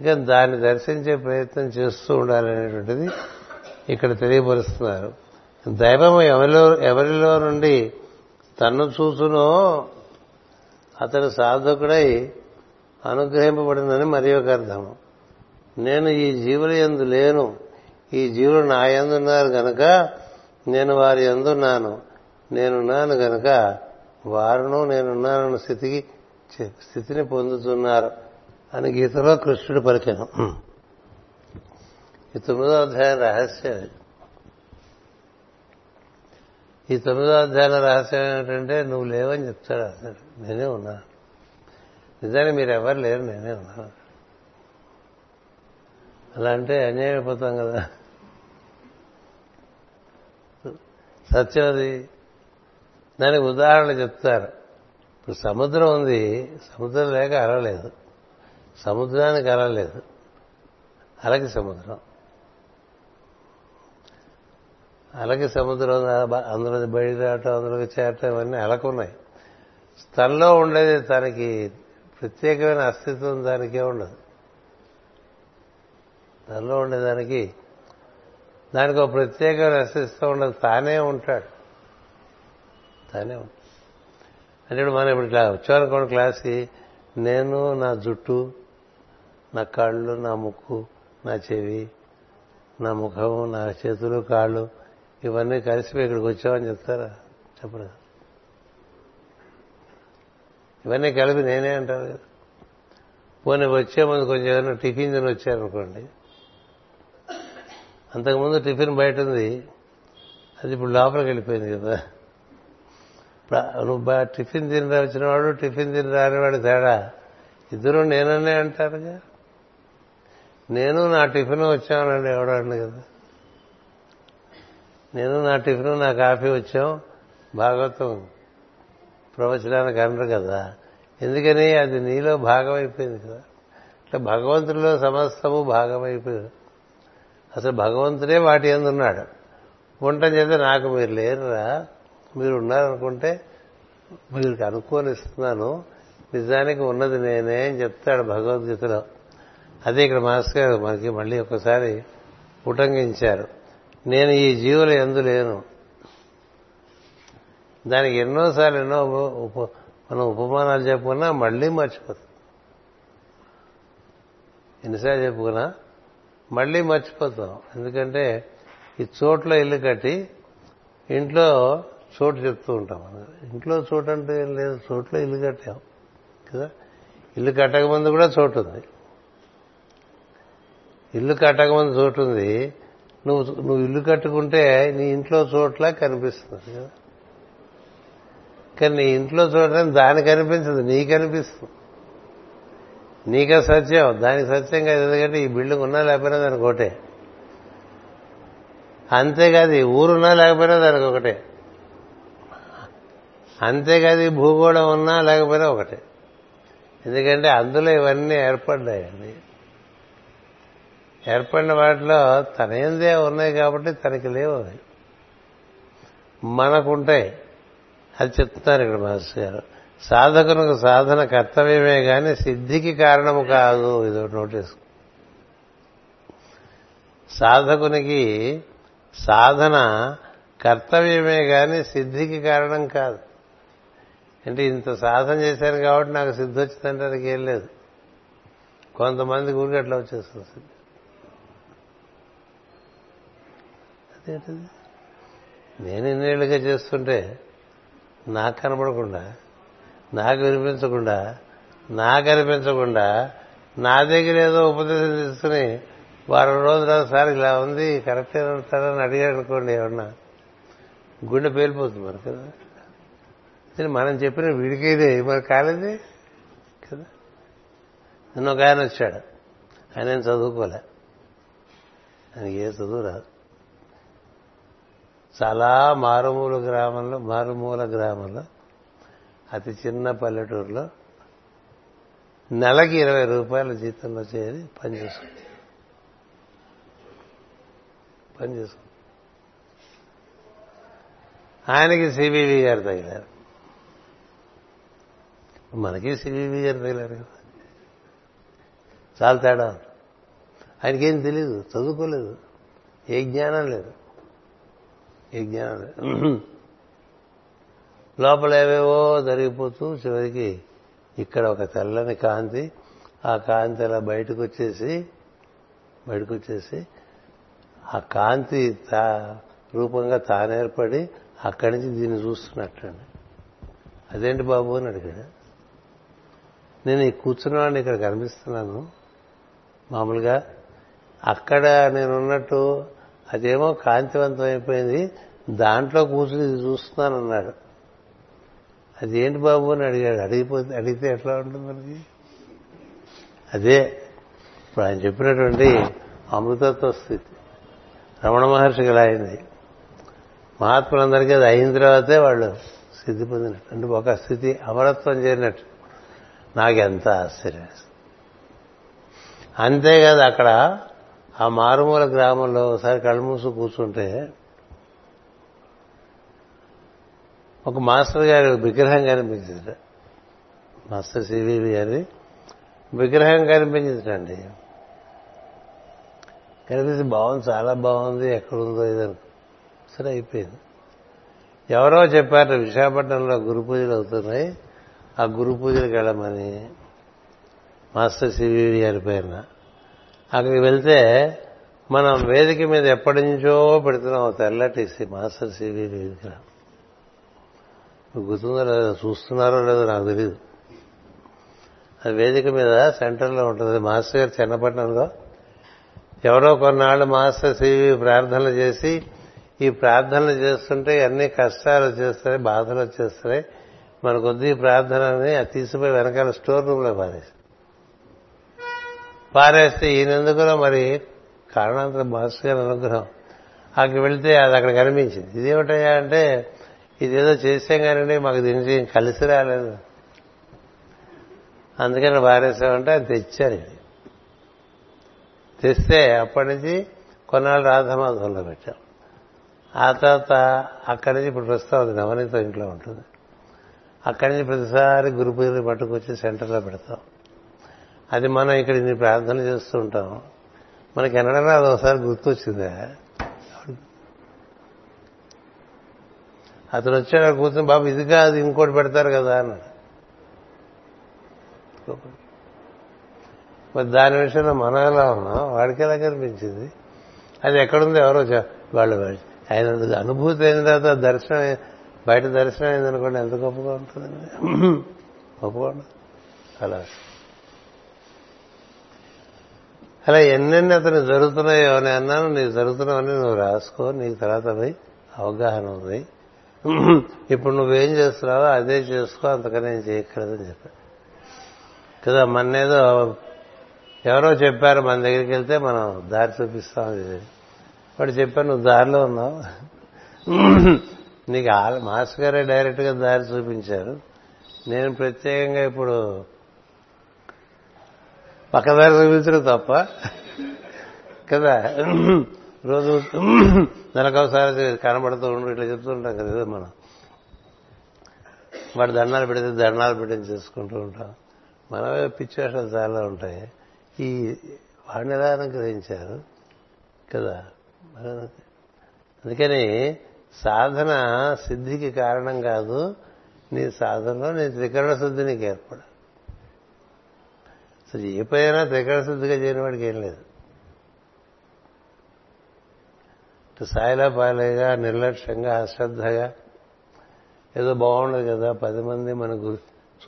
ఇక దాన్ని దర్శించే ప్రయత్నం చేస్తూ ఉండాలనేటువంటిది ఇక్కడ తెలియపరుస్తున్నారు. దైవం ఎవరిలో ఎవరిలో నుండి తన్ను చూసునో అతడు సాధకుడై అనుగ్రహింపబడిందని మరి ఒక అర్థము. నేను ఈ జీవుల ఎందు లేను. ఈ జీవులు నా ఎందున్నారు కనుక నేను వారి ఎందున్నాను నేనున్నాను గనక వారును నేనున్నానన్న స్థితికి స్థితిని పొందుతున్నారు అని గీతలో కృష్ణుడు పలికాను ఈ తొమ్మిదో అధ్యాయం రహస్యం ఈ తొమ్మిదో అధ్యాయం రహస్యం ఏమిటంటే నువ్వు లేవని చెప్తాడు అసలు నేనే ఉన్నా నిజానికి మీరు ఎవరు లేరు నేనే ఉన్నాను. అలా అంటే అన్యాయం అయిపోతాం కదా. సత్యం అది దానికి ఉదాహరణ చెప్తారు. ఇప్పుడు సముద్రం ఉంది సముద్రం లేక అరలేదు సముద్రానికి అరలేదు అలకి సముద్రం. అలకి సముద్రం అందులో బయట రావటం అందులోకి చేరటం ఇవన్నీ అలకున్నాయి తనలో ఉండేది తనకి ప్రత్యేకమైన అస్తిత్వం దానికే ఉండదు. తనలో ఉండేదానికి దానికి ఒక ప్రత్యేక రసిస్తూ ఉండదు తానే ఉంటాడు. తానే ఉంటాడు. అంటే ఇప్పుడు మనం ఇప్పుడు ఇట్లా వచ్చామనుకోండి క్లాస్కి నేను నా జుట్టు నా కళ్ళు నా ముక్కు నా చెవి నా ముఖము నా చేతులు కాళ్ళు ఇవన్నీ కలిసిపోయి ఇక్కడికి వచ్చామని చెప్తారా? చెప్పరు? ఇవన్నీ కలిపి నేనే అంటారు కదా. పోనీ వచ్చే ముందు కొంచెం ఏదైనా టిఫిన్ తిని వచ్చారనుకోండి అంతకుముందు టిఫిన్ బయట ఉంది అది ఇప్పుడు లోపలికి వెళ్ళిపోయింది కదా. నువ్వు టిఫిన్ తిని వచ్చినవాడు టిఫిన్ తిని రానివాడు తేడా. ఇద్దరు నేననే అంటారుగా. నేను నా టిఫిన్ వచ్చామనండి ఎవడో అండి కదా. నేను నా టిఫిన్ నా కాఫీ వచ్చాం. భాగవతం ప్రవచనానికి అనరు కదా. ఎందుకని? అది నీలో భాగమైపోయింది కదా. ఇట్లా భగవంతుడిలో సమస్తము భాగమైపోయింది. అసలు భగవంతుడే వాటి ఎందున్నాడు ఉండటం చేత నాకు మీరు లేరురా. మీరు ఉన్నారనుకుంటే మీకు అనుకోని ఇస్తున్నాను నిజానికి ఉన్నది నేనే అని చెప్తాడు భగవద్గీతలో. అదే ఇక్కడ మాస్టర్ గారు మనకి మళ్ళీ ఒకసారి ఉటంకించారు. నేను ఈ జీవుల ఎందు లేను. దానికి ఎన్నోసార్లు ఎన్నో ఉప మనం ఉపమానాలు చెప్పుకున్నా మళ్ళీ మర్చిపోతాం. ఎన్నిసార్లు చెప్పుకున్నా? మళ్ళీ మర్చిపోతాం. ఎందుకంటే ఈ చోట్ల ఇల్లు కట్టి ఇంట్లో చోటు చెప్తూ ఉంటాం. ఇంట్లో చోటు అంటే ఏం లేదు చోట్ల ఇల్లు కట్టాం. కదా? ఇల్లు కట్టకముందు కూడా చోటు ఉంది. ఇల్లు కట్టకముందు చోటు ఉంది. నువ్వు నువ్వు ఇల్లు కట్టుకుంటే నీ ఇంట్లో చోట్ల కనిపిస్తుంది కదా? కానీ నీ ఇంట్లో చూడటం దానికి కనిపించదు నీ కనిపిస్తుంది నీకే సత్యం దానికి సత్యం కాదు ఎందుకంటే ఈ బిల్డింగ్ ఉన్నా లేకపోయినా దానికి ఒకటే. అంతేకాదు ఈ ఊరున్నా లేకపోయినా దానికి ఒకటే. అంతేకాదు ఈ భూగోళం ఉన్నా లేకపోయినా ఒకటే. ఎందుకంటే అందులో ఇవన్నీ ఏర్పడ్డాయండి. ఏర్పడిన వాటిలో తనేందే ఉన్నాయి కాబట్టి తనకి లేవు అవి. మనకుంటాయి. అది చెప్తున్నారు ఇక్కడ మాస్టర్ గారు. సాధకునికి సాధన కర్తవ్యమే కానీ సిద్ధికి కారణము కాదు. ఇది నోటీస్ సాధకునికి సాధన కర్తవ్యమే కానీ సిద్ధికి కారణం కాదు. అంటే ఇంత సాధన చేశాను కాబట్టి నాకు సిద్ధి వచ్చిందంటే ఏం లేదు. కొంతమంది ఊరికి అట్లా వచ్చేస్తుంది సిద్ధి. అదేంటిది? నేను ఇన్నేళ్ళుగా చేస్తుంటే నాకు కనపడకుండా నాకు వినిపించకుండా నాకు అనిపించకుండా నా దగ్గర ఏదో ఉపదేశం తీసుకుని వారం రోజుల సార్ ఇలా ఉంది కరెక్ట్ ఉంటారని అడిగాడు అనుకోండి ఏమన్నా గుండె పేలిపోతుంది మరి కదా. మనం చెప్పిన వీడికేదే మరి కాలేదే? కదా. నిన్న ఒక ఆయన వచ్చాడు. ఆయన ఏం చదువుకోలే. ఆయన ఏ చదువు రాదు. చాలా మారుమూల గ్రామంలో మారుమూల గ్రామంలో అతి చిన్న పల్లెటూరులో నెలకి ఇరవై రూపాయల జీతంలో చేరి పనిచేసుకుంది పనిచేసుకుంది ఆయనకి సివివి గారు తగిలారు. మనకి సివివి గారు తగిలారు కదా. చాలా తేడా ఆయనకేం తెలియదు చదువుకోలేదు. ఏ జ్ఞానం లేదు. ఏ జ్ఞానం లేదు. లోపల ఏవేవో జరిగిపోతూ చివరికి ఇక్కడ ఒక తెల్లని కాంతి ఆ కాంతి అలా బయటకు వచ్చేసి బయటకు వచ్చేసి ఆ కాంతి తా రూపంగా తానేర్పడి అక్కడి నుంచి దీన్ని చూస్తున్నట్టండి. అదేంటి బాబు అని అడిగాడు. నేను ఈ కూర్చున్నవాడిని ఇక్కడ కనిపిస్తున్నాను. మామూలుగా అక్కడ నేనున్నట్టు అదేమో కాంతివంతం అయిపోయింది దాంట్లో కూర్చుని ఇది చూస్తున్నాను అన్నాడు అది ఏంటి బాబు అని అడిగాడు. అడిగిపోతే అడిగితే ఎట్లా ఉంటుంది మనకి? అదే. ఇప్పుడు ఆయన చెప్పినటువంటి అమృతత్వ స్థితి. రమణ మహర్షికి ఇలా అయింది మహాత్ములందరికీ అది అయిన తర్వాతే వాళ్ళు సిద్ధి పొందినట్టు. అంటే ఒక స్థితి అమరత్వం చేరినట్టు. నాకెంత ఆశ్చర్యం. అంతేకాదు అక్కడ ఆ మారుమూల గ్రామంలో ఒకసారి కళ్ళు మూసు కూర్చుంటే ఒక మాస్టర్ గారి విగ్రహం కనిపించింది మాస్టర్ సివివి గారి విగ్రహం కనిపించిందండి కనిపిస్తే బాగుంది చాలా బాగుంది ఎక్కడుందో ఇదని సరే అయిపోయింది. ఎవరో చెప్పారు విశాఖపట్నంలో గురు పూజలు అవుతున్నాయి ఆ గురు పూజలకు వెళ్ళమని మాస్టర్ సివివి గారి పేరున. అక్కడికి వెళ్తే మనం వేదిక మీద ఎప్పటి నుంచో పెడుతున్నాం తెల్లటి మాస్టర్ సివివి విగ్రహం. గుర్తుందో లేదో? చూస్తున్నారో లేదో నాకు తెలియదు అది వేదిక మీద సెంటర్లో ఉంటుంది. మాస్టర్ గారు చిన్నపట్నంలో. ఎవరో కొన్నాళ్ళు మాస్టర్ సివి ప్రార్థనలు చేసి ఈ ప్రార్థనలు చేస్తుంటే అన్ని కష్టాలు వచ్చేస్తాయి బాధలు వచ్చేస్తాయి. మన కొద్ది ప్రార్థనని అది తీసిపోయి వెనకాల స్టోర్ రూమ్లో పారేసి. పారేస్తే ఈయనెందుకులో మరి? కారణాంతరం మాస్టర్ గారి అనుగ్రహం. అక్కడికి వెళితే అది అక్కడ కనిపించింది. ఇదేమిటయ్యా అంటే ఇదేదో చేసాం కానండి మాకు దీనికి కలిసి రాలేదు. అందుకని వారేసామంటే అది తెచ్చారు ఇది. తెస్తే అప్పటి నుంచి కొన్నాళ్ళు రాధమాధంలో పెట్టాం. ఆ తర్వాత అక్కడి నుంచి ఇప్పుడు ప్రస్తుతం అది నవనీత ఇంట్లో ఉంటుంది. అక్కడి నుంచి ప్రతిసారి గురు పూజలు పట్టుకొచ్చి సెంటర్లో పెడతాం. అది మనం ఇక్కడ ఇన్ని ప్రార్థనలు చేస్తూ ఉంటాం. మనకి ఎన్నడన్నా అది ఒకసారి గుర్తొచ్చిందా? అతను వచ్చాడు కూర్చొని బాబు ఇది కాదు ఇంకోటి పెడతారు కదా అన్నాడు. మరి దాని విషయంలో మనం ఎలా ఉన్నాం? వాడికి ఎలా కనిపించింది? అది ఎక్కడుంది ఎవరో వాళ్ళు ఆయన అనుభూతి అయిన తర్వాత దర్శనం బయట దర్శనం అయింది అనుకోండి ఎంత గొప్పగా ఉంటుందండి గొప్పగా అలా. అలా ఎన్నెన్ని అతను జరుగుతున్నాయో అని అన్నాను నీకు జరుగుతున్నావని నువ్వు రాసుకో నీకు తర్వాత పోయి అవగాహన ఉంది. ఇప్పుడు నువ్వేం చేస్తున్నావో అదే చేసుకో అంతకనే ఏం చేయక్కర్లేదని చెప్పాడు కదా మన్నేదో ఎవరో చెప్పారు మన దగ్గరికి వెళ్తే మనం దారి చూపిస్తాం వాడు చెప్పారు నువ్వు దారిలో ఉన్నావు. నీకు మాస్టర్ గారే డైరెక్ట్గా దారి చూపించారు. నేను ప్రత్యేకంగా ఇప్పుడు పక్కదారి చూపించడం తప్ప. కదా? రోజు నెలకొకసారి కనబడుతూ ఉండు ఇట్లా చెప్తూ ఉంటాం కదా మనం. వాడు దండాలు పెడితే దండాలు పెట్టి చేసుకుంటూ ఉంటాం. మనమే పిచ్చివేషాలు చాలా ఉంటాయి. ఈ వాడిని ఎలా అనుగ్రహించారు కదా? అందుకని సాధన సిద్ధికి కారణం కాదు నీ సాధనలో నీ త్రికరణ శుద్ధి నీకు ఏర్పడ అసలు ఏ పైన త్రికరణ శుద్ధిగా చేయని వాడికి ఏం లేదు. సాయిలా పాలేగా నిర్లక్ష్యంగా అశ్రద్ధగా ఏదో బాగుండదు కదా పది మంది మనకు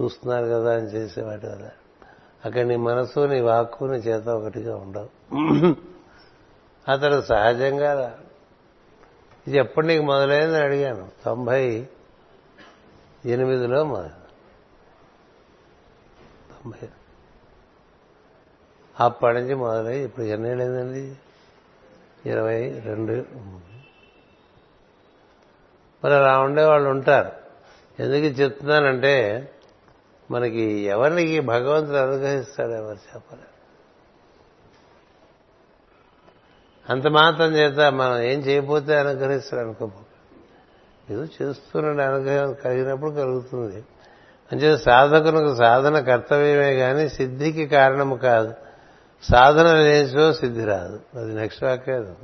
చూస్తున్నారు కదా అని చేసేవాటి కదా. అక్కడ నీ మనసు నీ వాక్కు నీ చేత ఒకటిగా ఉండవు. అతడు సహజంగా ఇది ఎప్పుడు నీకు మొదలైందని అడిగాను. తొంభై ఎనిమిదిలో మొదలు. తొంభై. అప్పటి నుంచి మొదలై ఇప్పుడు ఎన్నేళ్ళైందండి? ఇరవై రెండు. మరి అలా ఉండేవాళ్ళు ఉంటారు. ఎందుకు చెప్తున్నానంటే మనకి ఎవరికి భగవంతుడు అనుగ్రహిస్తాడు ఎవరు చెప్పలేరు. అంత మాత్రం చేత మనం ఏం చేయకపోతే అనుగ్రహిస్తాడు అనుకో ఏదో చేస్తున్న అనుగ్రహం కలిగినప్పుడు కలుగుతుంది. అంటే సాధకునికి సాధన కర్తవ్యమే కానీ సిద్ధికి కారణము కాదు. సాధన లేచో సిద్ధి రాదు. అది నెక్స్ట్ వాక్యం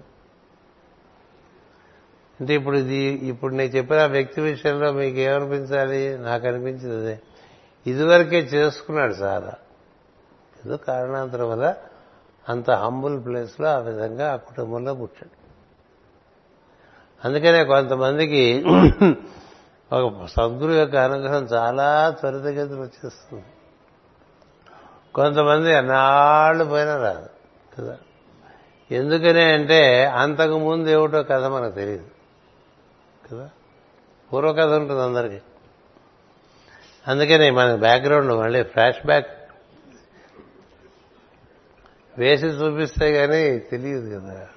అంటే ఇప్పుడు ఇది ఇప్పుడు నేను చెప్పిన ఆ వ్యక్తి విషయంలో మీకు ఏమనిపించాలి? నాకు అనిపించింది అదే. ఇదివరకే చేసుకున్నాడు సారా ఏదో కారణాంతరం వల్ల అంత హంబుల్ ప్లేస్లో ఆ విధంగా ఆ కుటుంబంలో పుట్టాడు. అందుకనే కొంతమందికి ఒక సద్గురు యొక్క అనుగ్రహం చాలా త్వరితగతిలో వచ్చేస్తుంది. కొంతమంది ఎన్నాళ్ళు పోయినా రాదు కదా? ఎందుకనే అంటే అంతకు ముందు ఏమిటో కథ మనకు తెలియదు కదా? పూర్వకథ ఉంటుంది అందరికీ. అందుకనే మన బ్యాక్గ్రౌండ్ మళ్ళీ ఫ్లాష్ బ్యాక్ వేసి చూపిస్తే కానీ తెలియదు కదా?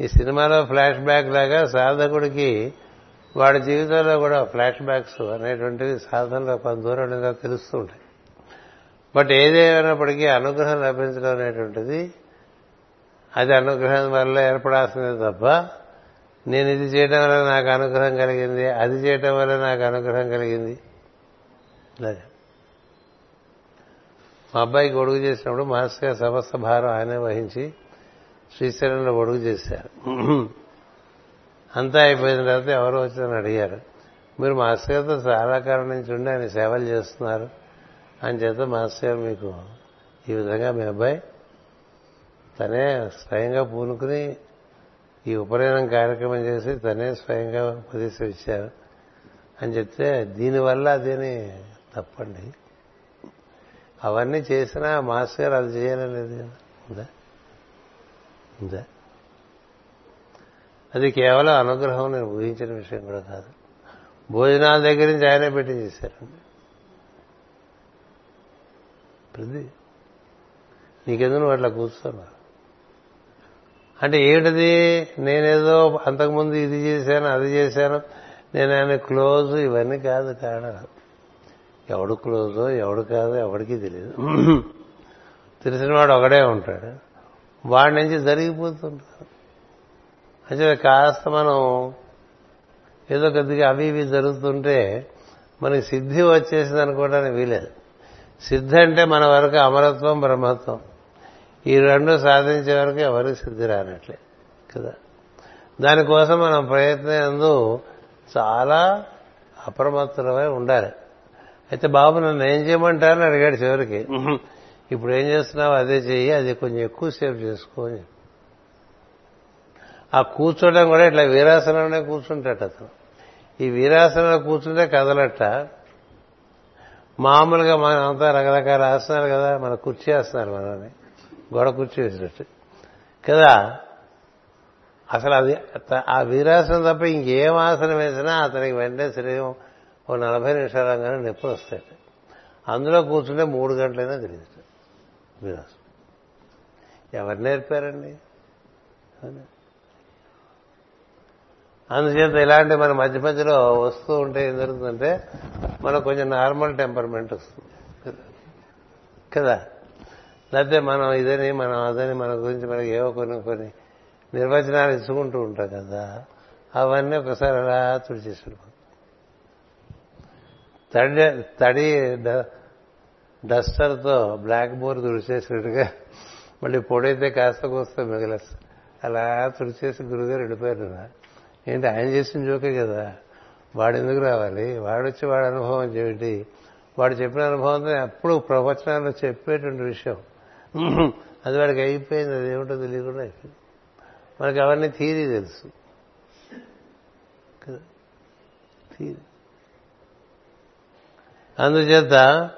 ఈ సినిమాలో ఫ్లాష్ బ్యాక్ లాగా సాధకుడికి వాడి జీవితంలో కూడా ఫ్లాష్ బ్యాక్స్ అనేటువంటివి సాధనలో కొంత దూరం తెలుస్తూ ఉంటాయి. బట్ ఏదేమైనప్పటికీ అనుగ్రహం లభించడం అనేటువంటిది అది అనుగ్రహం వల్ల ఏర్పడాల్సిందే తప్ప నేను ఇది చేయటం వల్ల నాకు అనుగ్రహం కలిగింది అది చేయటం వల్ల నాకు అనుగ్రహం కలిగింది. ఇలాగే మా అబ్బాయికి ఒడుగు చేసినప్పుడు మాస్టర్ గారు సమస్త భారం ఆయనే వహించి శ్రీశైలంలో ఒడుగు చేశారు. అంతా అయిపోయిన తర్వాత ఎవరో వచ్చారని అడిగారు మీరు మాస్టర్ గారితో చాలా కాలం నుంచి ఉండి ఆయన సేవలు చేస్తున్నారు. అని చేత మాస్టర్ గారు మీకు ఈ విధంగా మీ అబ్బాయి తనే స్వయంగా పూనుకుని ఈ ఉపనయనం కార్యక్రమం చేసి తనే స్వయంగా ఉపదేశం ఇచ్చారు. అని చెప్తే దీనివల్ల అదేని తప్పండి. అవన్నీ చేసినా మాస్టర్ గారు అది చేయలేదు ఉందా? ఉందా? అది కేవలం అనుగ్రహం నేను ఊహించిన విషయం కూడా కాదు. భోజనాల దగ్గర నుంచి ఆయనే పెట్టి చేశారండి ప్రతి నీకెందుకు నువ్వు అట్లా కూర్చున్నా అంటే ఏమిటది నేనేదో అంతకుముందు ఇది చేశాను అది చేశాను. నేను ఆయన క్లోజ్ ఇవన్నీ కాదు కారణం ఎవడు క్లోజో ఎవడు కాదో ఎవడికి తెలియదు. తెలిసినవాడు ఒకడే ఉంటాడు. వాడి నుంచి జరిగిపోతుంటారు. అంటే కాస్త మనం ఏదో కొద్దిగా అవి ఇవి జరుగుతుంటే మనకి సిద్ధి వచ్చేసింది అనుకోవడానికి వీలేదు సిద్ధి అంటే మన వరకు అమరత్వం బ్రహ్మత్వం. ఈ రెండు సాధించే వరకు ఎవరికి సిద్ధి రానట్లే కదా? దానికోసం మనం ప్రయత్నం ఎందు చాలా అప్రమత్తమై ఉండాలి. అయితే బాబు నన్ను ఏం చేయమంటారని అడిగాడు చివరికి. ఇప్పుడు ఏం చేస్తున్నావు? అదే చెయ్యి అది కొంచెం ఎక్కువసేపు చేసుకో అని ఆ కూర్చోవడం కూడా ఇట్లా వీరాసనంలోనే కూర్చుంటాట అతను. ఈ వీరాసనంలో కూర్చుంటే కదలట మామూలుగా మన అంతా రకరకాల ఆసనాలు కదా మన కుర్చీ ఆసనాలు మనని గోడ కుర్చీ వేసినట్టు. కదా? అసలు అది ఆ వీరాసనం తప్ప ఇంకేం ఆసనం వేసినా అతనికి వెంటనే శరీరం ఓ నలభై నిమిషాలంగానే నొప్పులు వస్తాయి అందులో కూర్చుంటే మూడు గంటలైనా తెలియదు వీరాసనం. ఎవరు నేర్పారండి? అందుచేత ఇలాంటి మన మధ్య మధ్యలో వస్తూ ఉంటే ఏం జరుగుతుందంటే మనకు కొంచెం నార్మల్ టెంపర్మెంట్ వస్తుంది. కదా? లేకపోతే మనం ఇదని మనం అదని మన గురించి మనకి ఏవో కొన్ని కొన్ని నిర్వచనాలు ఇచ్చుకుంటూ ఉంటాం కదా అవన్నీ ఒకసారి అలా తుడిచేసాడు తడి తడి డస్టర్తో బ్లాక్ బోర్డ్ తుడిచేసినట్టుగా మళ్ళీ పొడైతే కాస్త కోస్తే మిగిలేస్తా అలా తుడిచేసి గురుగారు వెళ్ళిపోయారు. ఏంటి ఆయన చేసిన జోకే కదా? వాడు ఎందుకు రావాలి? వాడు వచ్చి వాడి అనుభవం ఏమిటి? వాడు చెప్పిన అనుభవంతో ఎప్పుడు ప్రవచనాలు చెప్పేటువంటి విషయం. అది వాడికి అయిపోయింది అది ఏమిటో తెలియకుండా అయిపోయింది. మనకి అవన్నీ థీరీ తెలుసు. థీరీ. అందుచేత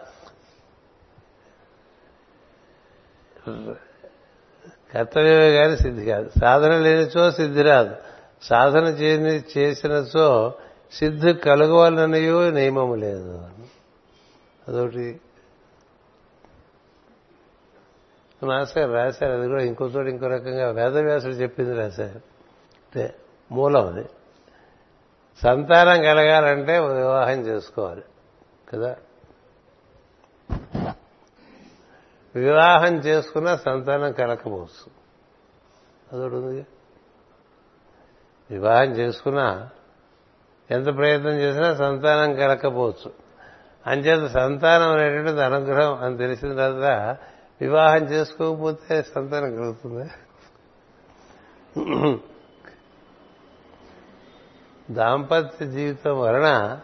కర్తవ్యమే కానీ సిద్ధి కాదు. సాధన లేనిచో సిద్ధి రాదు. సాధన చేసిన చేసినచో సిద్ధి కలగవాలనయో నియమం లేదు. అదొకటి. మాస్టర్ రాశారు అది కూడా ఇంకో చోట ఇంకో రకంగా వేదవ్యాసుడు చెప్పింది రాశారు. అంటే మూలం అది. సంతానం కలగాలంటే వివాహం చేసుకోవాలి కదా? వివాహం చేసుకున్నా సంతానం కలకపోవచ్చు అదొకటి ఉంది. వివాహం చేసుకున్నా ఎంత ప్రయత్నం చేసినా సంతానం కలకపోవచ్చు. అంచేత సంతానం అనేటువంటిది అనుగ్రహం అని తెలిసిన తర్వాత వివాహం చేసుకోకపోతే సంతానం కలుగుతుంది? దాంపత్య జీవితం వలన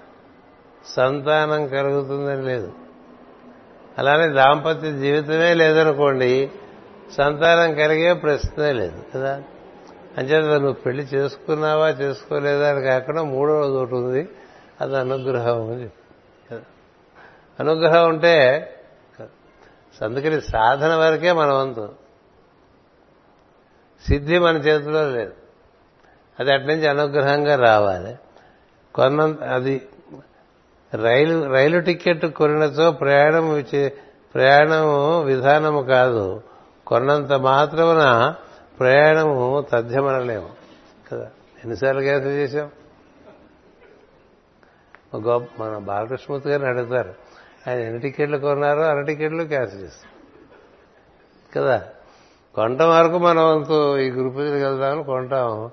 సంతానం కలుగుతుందని లేదు. అలానే దాంపత్య జీవితమే లేదనుకోండి సంతానం కలిగే ప్రశ్నే లేదు కదా? అంచేత నువ్వు పెళ్ళి చేసుకున్నావా చేసుకోలేదా అని కాకుండా మూడో రోజు ఒకటి ఉంది. అది అనుగ్రహం అని అనుగ్రహం ఉంటే అందుకని సాధన వరకే మన వంతు సిద్ధి మన చేతిలో లేదు. అది అట్నుంచి అనుగ్రహంగా రావాలి. కొన్నంత అది రైలు రైలు టికెట్ కొనినచో ప్రయాణం ప్రయాణము విధానము కాదు. కొన్నంత మాత్రమున ప్రయాణము తథ్యమనలేము. కదా? ఎన్నిసార్లు క్యాన్సిల్ చేశాం? గొప్ప మన బాలకృష్ణమూర్తి గారిని అడుగుతారు. ఆయన ఎన్ని టికెట్లు కొన్నారో అర టికెట్లు క్యాన్సిల్ చేస్తారు కదా? కొంట వరకు మనం వంతు ఈ గురుపతికి వెళ్దామని కొంటాం.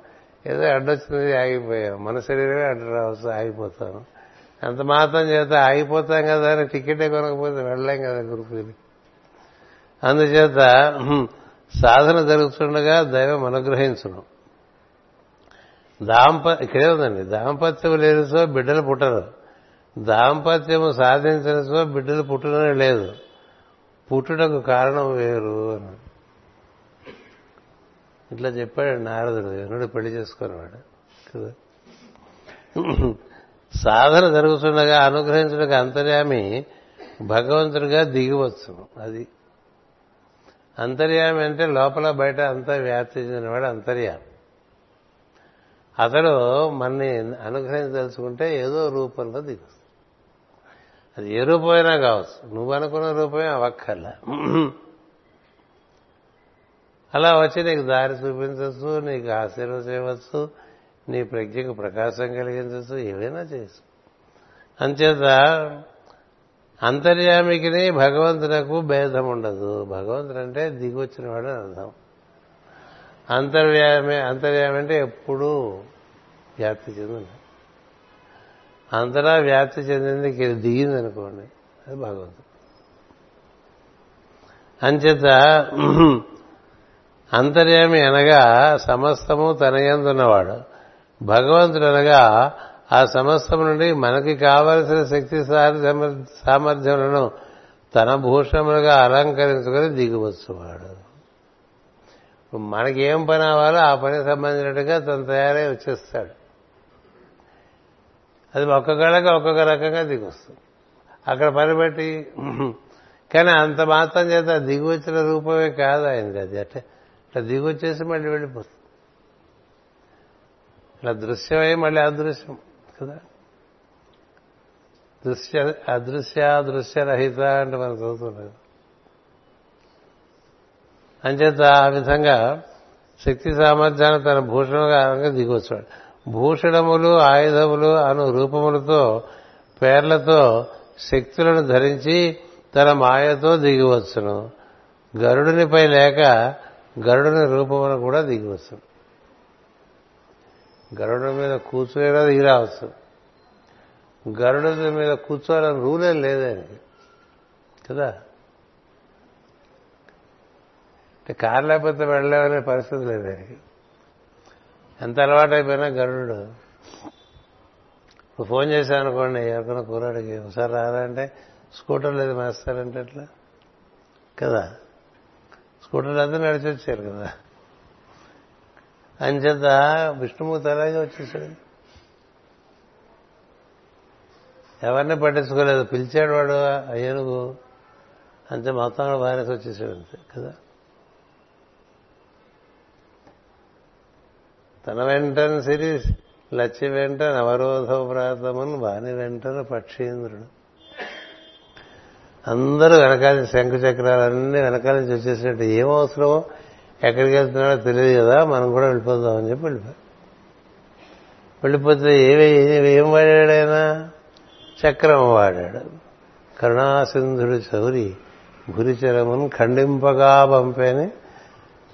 ఏదో అడ్డొచ్చినది ఆగిపోయాం. మన శరీరమే అడ్డు రావచ్చు ఆగిపోతాను అంత మాత్రం చేత ఆగిపోతాం కదా అని టికెటే కొనకపోతే వెళ్ళలేం కదా గురుపతికి అందుచేత సాధన జరుగుతుండగా దైవం అనుగ్రహించడం దాంప ఇక్కడే ఉందండి. దాంపత్యం లేనిసో బిడ్డలు పుట్టరు. దాంపత్యము సాధించినసో బిడ్డలు పుట్టడమే లేదు. పుట్టుటకు కారణం వేరు అని. ఇట్లా చెప్పాడు నారదుడు. ఎనుడు పెళ్ళి చేసుకునేవాడు కదా? సాధన జరుగుతుండగా అనుగ్రహించడానికి అంతర్యామి భగవంతుడిగా దిగివచ్చు అది అంతర్యామి అంటే లోపల బయట అంతా వ్యాప్తి చెందినవాడు అంతర్యామి. అతడు మనని అనుగ్రహించదలుచుకుంటే ఏదో రూపంలో దిగు అది ఏ రూపమైనా కావచ్చు. నువ్వు అనుకున్న రూపమే అవక్కర్లా. అలా వచ్చి నీకు దారి చూపించవచ్చు నీకు ఆశీర్వ చేయవచ్చు నీ ప్రజ్ఞకు ప్రకాశం కలిగించవచ్చు ఏవైనా చేయొచ్చు. అంచేత అంతర్యామికిని భగవంతునకు భేదం ఉండదు భగవంతుడు అంటే దిగొచ్చిన వాడు అని అర్థం. అంతర్యామి అంతర్యామి అంటే ఎప్పుడూ వ్యాప్తి చెందింది. అంతటా వ్యాప్తి చెందింది ఇక్కడ దిగింది అనుకోండి అది భగవంతుడు. అంచేత అంతర్యామి అనగా సమస్తము తనయందున్నవాడు భగవంతుడు అనగా ఆ సమస్తం నుండి మనకి కావలసిన శక్తి సామర్థ్యములను తన భూషణములుగా అలంకరించుకొని దిగివచ్చువాడు. మనకి ఏం పని అవ్వాలో ఆ పని సంబంధించినట్టుగా తను తయారై వచ్చేస్తాడు. అది ఒక్కొక్కళ్ళకి ఒక్కొక్క రకంగా దిగొస్తుంది. అక్కడ పని పెట్టి కానీ అంత మాత్రం చేత దిగువచ్చిన రూపమే కాదు ఆయనది. అది అంటే ఇట్లా దిగువచ్చేసి మళ్ళీ వెళ్ళిపోతుంది. ఇట్లా దృశ్యమై మళ్ళీ అదృశ్యం. కదా దృశ్య అదృశ్య దృశ్యరహిత అంటే మనం చదువుతుండదు అంచేత ఆ విధంగా శక్తి సామర్థ్యాన్ని తన భూషణంగా దిగొచ్చాడు. భూషణములు ఆయుధములు అను రూపములతో పేర్లతో శక్తులను ధరించి తన మాయతో దిగివచ్చును. గరుడునిపై లేక గరుడుని రూపమును కూడా దిగివచ్చును. గరుడు మీద కూర్చునేలా దిగిరావచ్చు గరుడు మీద కూర్చోవాలని రూలే లేదండి కదా? కార్ కారు లేకపోతే వెళ్ళలేమనే పరిస్థితి లేదు ఆయనకి. ఎంత అలవాటైపోయినా గరుడు. ఇప్పుడు ఫోన్ చేశాను అనుకోండి ఎవరికైనా కూరాడికి ఒకసారి రారా అంటే స్కూటర్ లేదు మేస్తారంటే ఎట్లా? కదా? స్కూటర్ అంతా నడిచి వచ్చారు కదా. అంచేత విష్ణుమూర్తి అలాగే వచ్చేసాడు. ఎవరిని పట్టించుకోలేదు. పిలిచాడు వాడు అయ్యనుగు. అంతే మొత్తం కూడా బాగానేసి వచ్చేసాడు అంతే కదా? తన వెంటను సిరి లచ్చి వెంట నవరోధ ప్రాతమును వాని వెంటను పక్షీంద్రుడు. అందరూ వెనకాల శంఖ చక్రాలన్నీ వెనకాల నుంచి వచ్చేసినట్టు. ఏం అవసరమో ఎక్కడికి వెళ్తున్నాడో తెలియదు కదా మనం కూడా వెళ్ళిపోదామని చెప్పి వెళ్ళిపోయి. వెళ్ళిపోతే ఏమి ఏం వాడాడైనా చక్రం వాడాడు. కరుణాసింధుడు చౌరి భురిచరమును ఖండింపగా పంపేని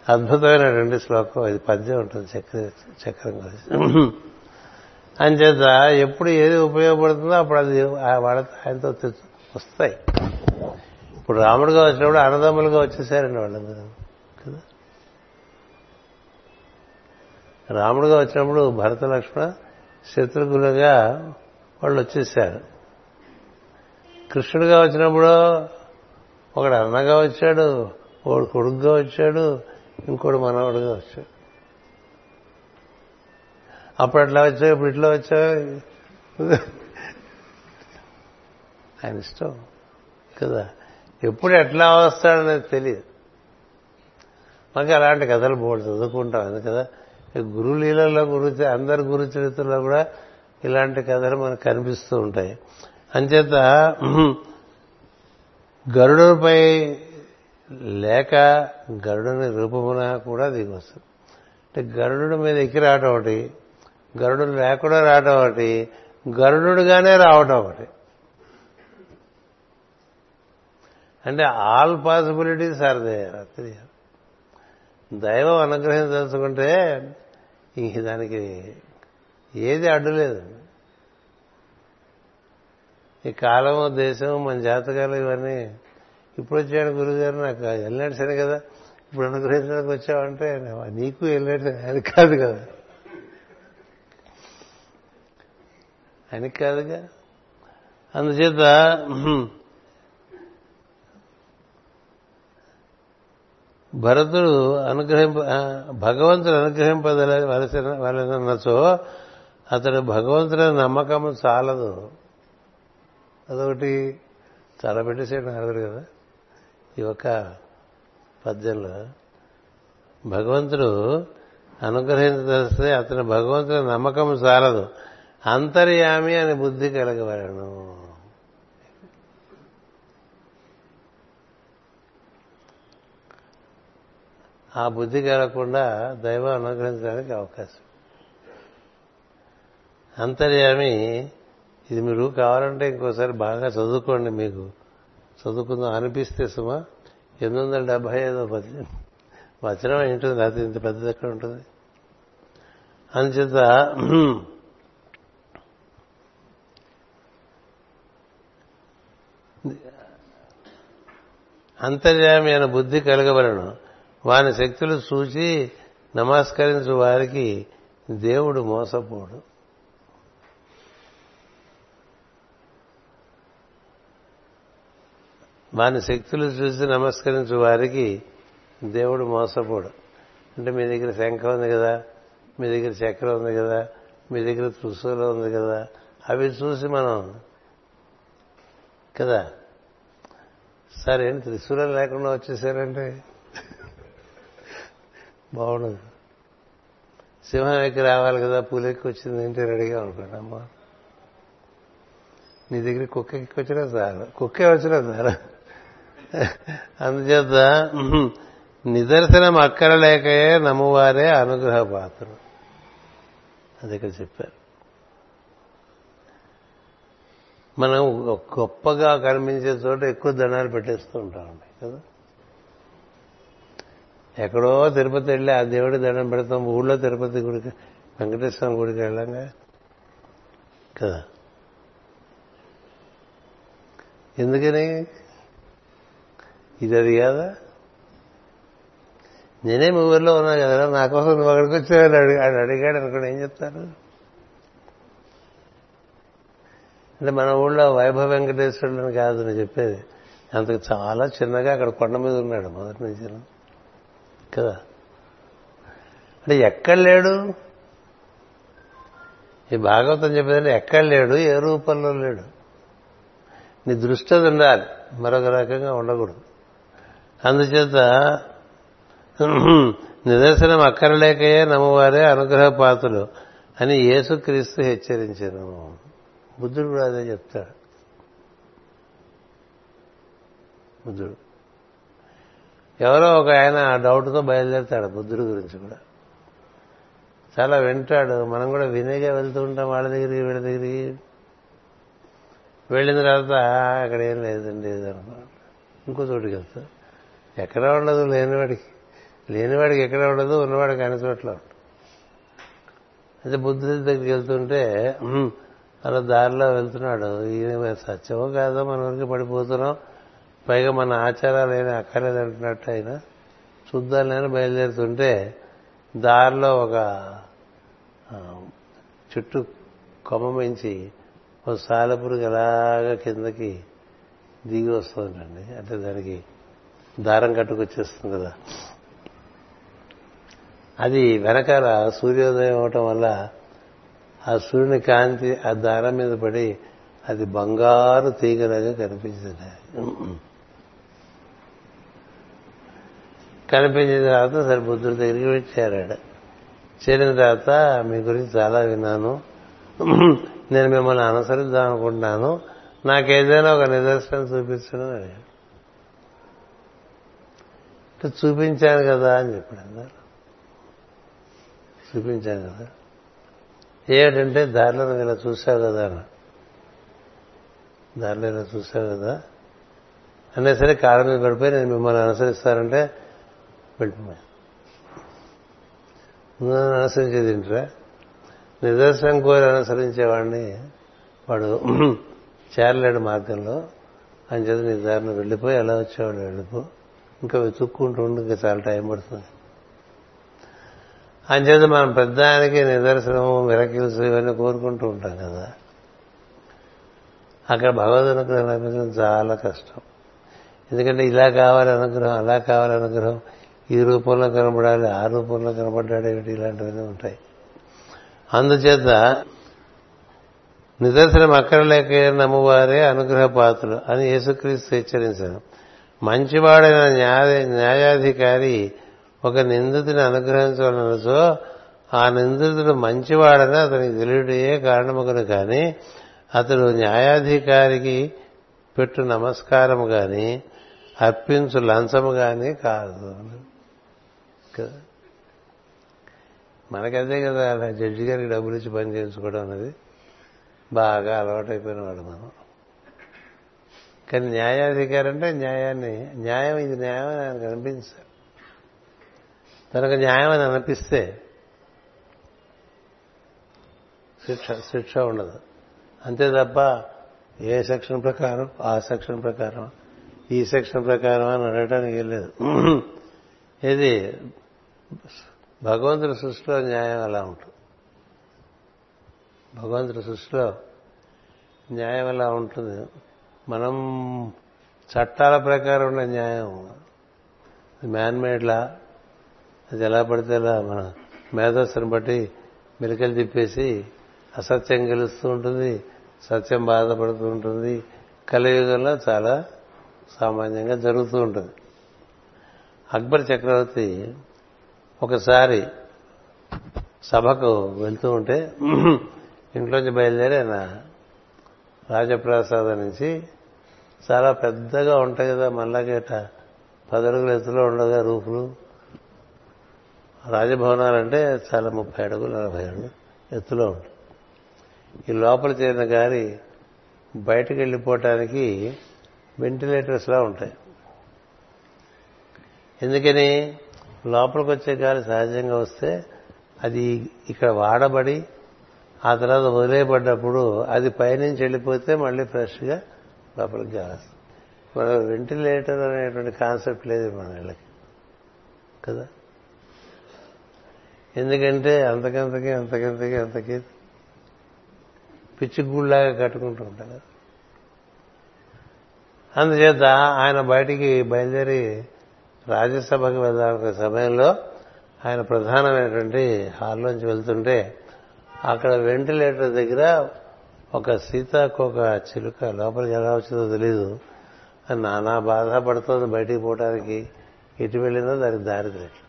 అద్భుతమైనటువంటి శ్లోకం. ఇది పద్యం ఉంటుంది చక్ర చక్రం గురించి. అంచేత ఎప్పుడు ఏది ఉపయోగపడుతుందో అప్పుడు అది వాళ్ళ ఆయనతో వస్తాయి. ఇప్పుడు రాముడుగా వచ్చినప్పుడు అన్నదమ్ములుగా వచ్చేసారండి వాళ్ళందరూ కదా రాముడుగా వచ్చినప్పుడు భరత లక్ష్మణ శత్రుఘ్నులుగా వాళ్ళు వచ్చేసారు కృష్ణుడిగా వచ్చినప్పుడు ఒకడు అన్నగా వచ్చాడు ఒకడు కొడుకుగా వచ్చాడు ఇంకోడు మనవడుగా వచ్చాడు. అప్పుడు అట్లా వచ్చావు ఇప్పుడు ఇట్లా వచ్చావు? ఆయన ఇష్టం కదా. ఎప్పుడు ఎట్లా వస్తాడనేది తెలియదు మాకు అలాంటి కథలు బోర్డు చదువుకుంటాం అందు కదా గురు లీలలో గురు అందరి గురు చరిత్రలో కూడా ఇలాంటి కథలు మనకు కనిపిస్తూ ఉంటాయి. అంచేత గరుడుపై లేక గరుడుని రూపమున కూడా దిగొస్తుంది అంటే గరుడు మీద ఎక్కి రావటం ఒకటి గరుడు లేకుండా రావటం ఒకటి గరుడుగానే రావటం ఒకటి. అంటే ఆల్ పాసిబిలిటీస్ ఆర్ దే దైవం అనుగ్రహించదలుచుకుంటే ఇంక దానికి ఏది అడ్డులేదు. ఈ కాలము దేశం మన జాతకాలు ఇవన్నీ ఇప్పుడు వచ్చాడు గురుగారు నాకు వెళ్ళినట్టు సరే కదా ఇప్పుడు అనుగ్రహించడానికి వచ్చావంటే నీకు వెళ్ళినట్టు అని కాదు కదా. అని కాదుగా? అందుచేత భరతుడు అనుగ్రహింప భగవంతుడు అనుగ్రహింపదల వలసిన వలనచో అతడు భగవంతుడి నమ్మకం చాలదు. అదొకటి చాలా పెట్టేసాడు నారదుడు కదా. ఈ ఒక్క పద్యంలో భగవంతుడు అనుగ్రహించదలిస్తే అతని భగవంతుని నమ్మకం చాలదు. అంతర్యామి అని బుద్ధి కలగవలను. ఆ బుద్ధి కలగకుండా దైవం అనుగ్రహించడానికి అవకాశం. అంతర్యామి ఇది మీరు కావాలంటే ఇంకోసారి బాగా చదువుకోండి మీకు. చదువుకుందాం అనిపిస్తే సుమా ఎనిమిది వందల డెబ్బై ఐదో పద్యం వచనం ఏంటుంది? అది ఇంత పెద్దది ఎక్కడ ఉంటుంది? అందుచేత అంతర్యామి అయిన బుద్ధి కలగవలను వాని శక్తులు చూసి నమస్కరించు వారికి దేవుడు మోసపోడు. వాని శక్తులు చూసి నమస్కరించు వారికి దేవుడు మోసపోడు. అంటే మీ దగ్గర శంఖం ఉంది కదా మీ దగ్గర చక్రం ఉంది కదా మీ దగ్గర త్రిశూలం ఉంది కదా అవి చూసి మనం కదా. సరే త్రిశూలం లేకుండా వచ్చేసారంటే? బాగుండదు. సింహం ఎక్కి రావాలి కదా పులికి వచ్చింది ఏంటి రెడీగా ఉంటాడు అమ్మ. నీ దగ్గర కుక్క ఎక్కి వచ్చినా చాలు. కుక్కే వచ్చినా చాలు. అందుచేత నిదర్శనం అక్కరలేకయే నమ్మువారే అనుగ్రహ పాత్ర అది ఇక్కడ చెప్పారు. మనం గొప్పగా కనిపించే చోట ఎక్కువ దండాలు పెట్టేస్తూ ఉంటామండి కదా? ఎక్కడో తిరుపతి వెళ్ళి ఆ దేవుడి దండం పెడతాం. ఊళ్ళో తిరుపతి గుడికి వెంకటేశ్వర గుడికి వెళ్ళంగా. కదా? ఎందుకని? ఇది అది కాదా? నేనే మీ ఊర్లో ఉన్నా కదా నా కోసం నువ్వు అక్కడికి వచ్చావని అడిగి ఆయన అడిగాడు అనుకోండి ఏం చెప్తారు? అంటే మన ఊళ్ళో వైభవ వెంకటేశ్వరుడు అని కాదు నేను చెప్పేది. అంతకు చాలా చిన్నగా అక్కడ కొండ మీద ఉన్నాడు మొదటి నుంచి. కదా? అంటే ఎక్కడ లేడు? ఈ భాగవతం చెప్పేదంటే ఎక్కడ లేడు? ఏ రూపంలో లేడు? నీ దృష్టి అది ఉండాలి. మరొక రకంగా ఉండకూడదు. అందుచేత నిదర్శనం అక్కరలేకయే నమ్మవారే అనుగ్రహ పాత్రులు అని యేసుక్రీస్తు హెచ్చరించాను బుద్ధుడు కూడా అదే చెప్తాడు. బుద్ధుడు. ఎవరో ఒక ఆయన డౌట్తో బయలుదేరుతాడు బుద్ధుడి గురించి కూడా. చాలా వింటాడు. మనం కూడా వినేగా వెళ్తూ ఉంటాం వాళ్ళ దగ్గరికి వీళ్ళ దగ్గరికి. వెళ్ళిన తర్వాత అక్కడ ఏం లేదండి ఇంకో చోటుకి వెళ్తా. ఎక్కడ ఉండదు లేనివాడికి. లేనివాడికి ఎక్కడ ఉండదు ఉన్నవాడికి అన్ని చోట్ల ఉంటుంది అయితే బుద్ధుడి దగ్గరికి వెళ్తుంటే అలా దారిలో వెళ్తున్నాడు. ఈయన సత్యమో కాదో మన వరకు పడిపోతున్నాం. పైగా మన ఆచారాలు అయినా అక్కర్లేదు అంటున్నట్టు అయినా చూద్దాలని బయలుదేరుతుంటే దారిలో ఒక చుట్టూ కొమ్మ మించి ఓ సాలపురుగు ఎలాగా కిందకి దిగి వస్తుందండి. అంటే దానికి దారం కట్టుకొచ్చేస్తుంది కదా. అది వెనకాల సూర్యోదయం అవటం వల్ల ఆ సూర్యుని కాంతి ఆ దారం మీద పడి అది బంగారు తీగలాగా కనిపించింది కనిపించిన తర్వాత సరే బుద్ధుడి దగ్గరికి చేరాడు. చేరిన తర్వాత మీ గురించి చాలా విన్నాను. నేను మిమ్మల్ని అనుసరిద్దాం అనుకుంటున్నాను. నాకేదైనా ఒక నిదర్శనం చూపించడం అడిగాడు. చూపించాను కదా అని చెప్పాడు అందరు. చూపించాను కదా. ఏమిటంటే దారిలో నువ్వు ఇలా చూసావు కదా అన్న దారిలో ఇలా చూసావు కదా. అనే సరే కాళ్ళ మీద పడిపోయి నేను మిమ్మల్ని అనుసరిస్తానంటే వెళ్ళిపోయాను అనుసరించేది ఏంట్రా నిదర్శనం కోరి అనుసరించేవాడిని వాడు చేరలేడు మార్గంలో. అంచేత నీ దారిని వెళ్ళిపోయి ఎలా వచ్చేవాడు వెళ్ళిపో. ఇంకా వెతుక్కుంటూ ఉండి ఇంకా చాలా టైం పడుతుంది. అంచేత మనం పెద్దానికి నిదర్శనం మిరకిల్స్ ఇవన్నీ కోరుకుంటూ ఉంటాం కదా. అక్కడ భగవద్ అనుగ్రహం లభించడం చాలా కష్టం. ఎందుకంటే ఇలా కావాలి అనుగ్రహం అలా కావాలి అనుగ్రహం. ఈ రూపంలో కనబడాలి ఆ రూపంలో కనబడ్డాడు ఏమిటి? ఇలాంటివన్నీ ఉంటాయి. అందుచేత నిదర్శనం అక్కరలేక నమ్మవారే అనుగ్రహ పాత్రులు అని యేసుక్రీస్తు హెచ్చరించారు. మంచివాడైన న్యాయ న్యాయాధికారి ఒక నిందితుని అనుగ్రహించవలనచో ఆ నిందితుడు మంచివాడని అతనికి తెలియడే కారణముగను కానీ అతడు న్యాయాధికారికి పెట్టు నమస్కారము కానీ అర్పించు లంచము కానీ కాదు. కదా మనకదే కదా అలా జడ్జి గారికి డబ్బులు ఇచ్చి పని చేయించుకోవడం అనేది బాగా అలవాటైపోయిన వాడు మనం. కానీ న్యాయాధికారి అంటే న్యాయాన్ని న్యాయం ఇది న్యాయం అని ఆయనకు అనిపించాలి తనకు న్యాయం అని అనిపిస్తే శిక్ష శిక్ష ఉండదు. అంతే తప్ప ఏ సెక్షన్ ప్రకారం ఆ సెక్షన్ ప్రకారం ఈ సెక్షన్ ప్రకారం అని అడగటానికి వెళ్ళలేదు ఇది భగవంతుడి సృష్టిలో న్యాయం ఎలా ఉంటుంది? భగవంతుడి సృష్టిలో న్యాయం ఎలా ఉంటుంది? మనం చట్టాల ప్రకారం ఉన్న న్యాయం. మ్యాన్మేడ్లా అది ఎలా పడితే అలా మన మేధస్సును బట్టి మెలికలు తిప్పేసి అసత్యం గెలుస్తూ ఉంటుంది సత్యం బాధపడుతూ ఉంటుంది. కలియుగంలో చాలా సామాన్యంగా జరుగుతూ ఉంటుంది. అక్బర్ చక్రవర్తి ఒకసారి సభకు వెళ్తూ ఉంటే ఇంట్లోంచి బయలుదేరి ఆయన రాజప్రసాదం నుంచి చాలా పెద్దగా ఉంటాయి కదా మనలాగేట పదడుగుల ఎత్తులో ఉండగా రూపులు రాజభవనాలు అంటే చాలా ముప్పై అడుగులు నలభై అడుగులు ఎత్తులో ఉంటాయి. ఈ లోపల చేరిన గారి బయటకు వెళ్ళిపోవటానికి వెంటిలేటర్స్లా ఉంటాయి. ఎందుకని? లోపలికి వచ్చే గాలి సహజంగా వస్తే అది ఇక్కడ వాడబడి ఆ తర్వాత వదిలేయబడ్డప్పుడు అది పైనుంచి వెళ్ళిపోతే మళ్ళీ ఫ్రెష్గా లోపలికి గాలి మన వెంటిలేటర్ అనేటువంటి కాన్సెప్ట్ లేదు మన వీళ్ళకి కదా? ఎందుకంటే అంతకంతకి అంతకంతకి అంతకి పిచ్చి గుళ్ళలాగా కట్టుకుంటూ ఉంటారు అందుచేత ఆయన బయటికి బయలుదేరి రాజ్యసభకు వెళ్ళాలనే సమయంలో ఆయన ప్రధానమైనటువంటి హాల్లోంచి వెళ్తుంటే అక్కడ వెంటిలేటర్ దగ్గర ఒక సీతాకోక చిలుక లోపలికి ఎలా వచ్చిందో తెలీదు. అని నానా బాధపడుతుంది బయటికి పోవడానికి ఇటు వెళ్ళిందో దానికి దారి తెలియదు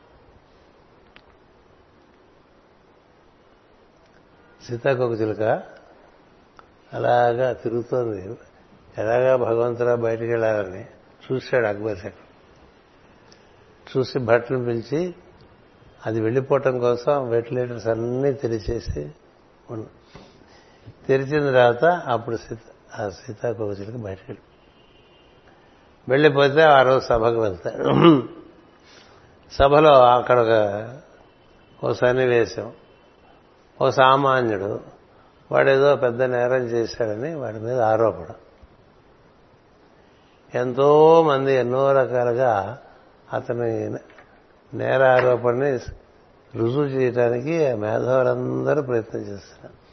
సీతాకోక చిలుక అలాగా తిరుగుతోంది. ఎలాగా భగవంతురా బయటికి వెళ్ళాలని చూశాడు అక్బర్ శక్తి చూసి భట్లను పిలిచి అది వెళ్ళిపోవటం కోసం వెంటిలేటర్స్ అన్నీ తెరిచేసి తెరిచిన తర్వాత అప్పుడు సీత ఆ సీతాకోకచిలకి బయటకు వెళ్ళి. వెళ్ళిపోతే ఆ రోజు సభకు వెళ్తాడు. సభలో అక్కడ ఒక ఓ సన్నివేశం. ఓ సామాన్యుడు వాడేదో పెద్ద నేరం చేశాడని వాడి మీద ఆరోపణ. ఎంతో మంది ఎన్నో రకాలుగా అతని నేర ఆరోపణని రుజువు చేయడానికి మేధావులందరూ ప్రయత్నం చేస్తున్నారు.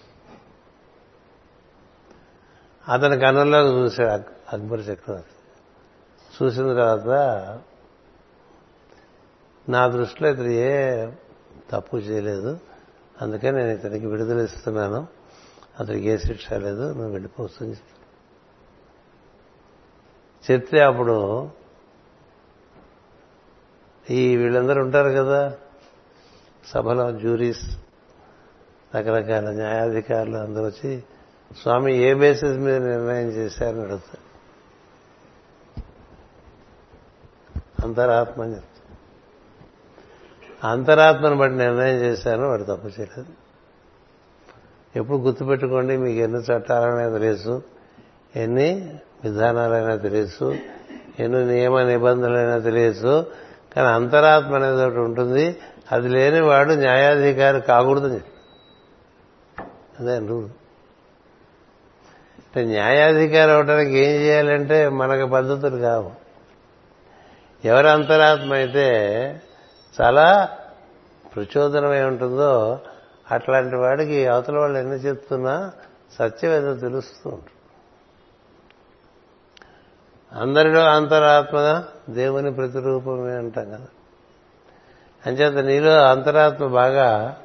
అతని కన్నుల్లోకి చూశాడు అక్బర్ చక్రవర్తి. చూసిన తర్వాత నా దృష్టిలో ఇతను ఏ తప్పు చేయలేదు. అందుకే నేను ఇతనికి విడుదల ఇస్తున్నాను. అతనికి ఏ శిక్ష లేదు. నువ్వు వెళ్ళిపోతుంది చెప్తే అప్పుడు ఈ వీళ్ళందరూ ఉంటారు కదా. సభలో జ్యూరీస్ రకరకాల న్యాయాధికారులు అందరూ వచ్చి స్వామి ఏ బేసిస్ మీద నిర్ణయం చేశారని అడుగుతారు. అంతరాత్మ అని చెప్తారు. అంతరాత్మను బట్టి నిర్ణయం చేశాను వాడు తప్పు చేయలేదు. ఎప్పుడు గుర్తుపెట్టుకోండి మీకు ఎన్ని చట్టాలనే తెలుసు ఎన్ని విధానాలైనా తెలుసు ఎన్ని నియమ నిబంధనలైనా తెలియచ్చు కానీ అంతరాత్మ అనేది ఒకటి ఉంటుంది. అది లేనివాడు న్యాయాధికారి కాకూడదని అదే రూల్. అంటే న్యాయాధికారి అవడానికి ఏం చేయాలంటే మనకు పద్ధతులు కావు. ఎవరి అంతరాత్మ అయితే చాలా ప్రచోదనమై ఉంటుందో అట్లాంటి వాడికి అవతల వాళ్ళు ఎన్ని చెప్తున్నా సత్యం ఏదో తెలుస్తూ ఉంటుంది. అందరిలో అంతరాత్మ దేవుని ప్రతిరూపమే అంటాం కదా. అంచేత నీలో అంతరాత్మ బాగా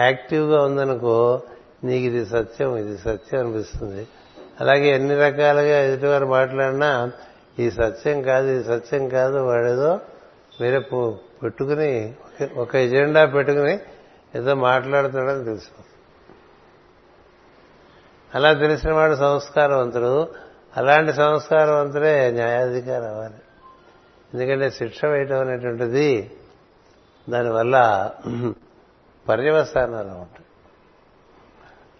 యాక్టివ్గా ఉందనుకో నీకు ఇది సత్యం ఇది సత్యం అనిపిస్తుంది. అలాగే ఎన్ని రకాలుగా ఎదుటివారు మాట్లాడినా ఈ సత్యం కాదు ఈ సత్యం కాదు వాడేదో వేరే పెట్టుకుని ఒక ఎజెండా పెట్టుకుని ఏదో మాట్లాడుతున్నాడని తెలుసు. అలా తెలిసిన వాడు సంస్కారవంతుడు. అలాంటి సంస్కారవంతుడే న్యాయాధికారి అవ్వాలి. ఎందుకంటే శిక్ష వేయటం అనేటువంటిది దానివల్ల పర్యవసానాలు ఉంటాయి.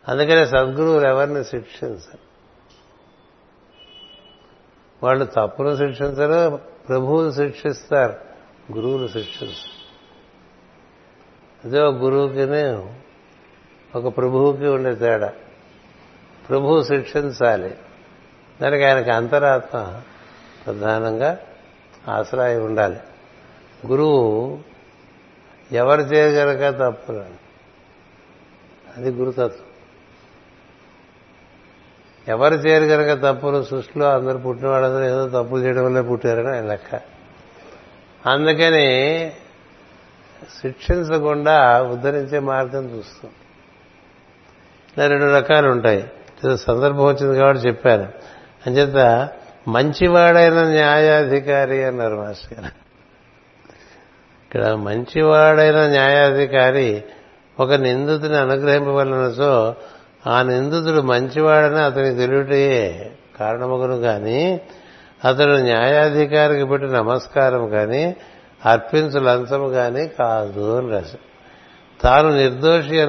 అందుకనే సద్గురువులు ఎవరిని శిక్షించరు. వాళ్ళు తప్పును శిక్షించరు ప్రభువులు శిక్షిస్తారు గురువులు శిక్షిస్తారు. అదే ఒక గురువుకి ఒక ప్రభువుకి ఉండే తేడా. ప్రభువు శిక్షించాలి. దానికి ఆయనకి అంతరాత్మ ప్రధానంగా ఆశ్రయ ఉండాలి. గురువు ఎవరు చేయగలక తప్పులు అది గురుతత్వం. ఎవరు చేయరు కనుక తప్పులు సృష్టిలో అందరు పుట్టిన వాళ్ళందరూ ఏదో తప్పులు చేయడం వల్లే పుట్టారని ఆయన లెక్క. అందుకని శిక్షించకుండా ఉద్ధరించే మార్గం చూస్తాం. ఇలా రెండు రకాలు ఉంటాయి. సందర్భం వచ్చింది కాబట్టి చెప్పాను. అంచేత మంచివాడైన న్యాయాధికారి అన్నారు మాస్టర్ గారు. ఇక్కడ మంచివాడైన న్యాయాధికారి ఒక నిందితుని అనుగ్రహింపవలనసో ఆ నిందితుడు మంచివాడని అతనికి తెలియటయే కారణమగును కానీ అతడు న్యాయాధికారికి పెట్టి నమస్కారం కానీ అర్పించు లంచము కానీ కాదు అని రాశారు. తాను నిర్దోషి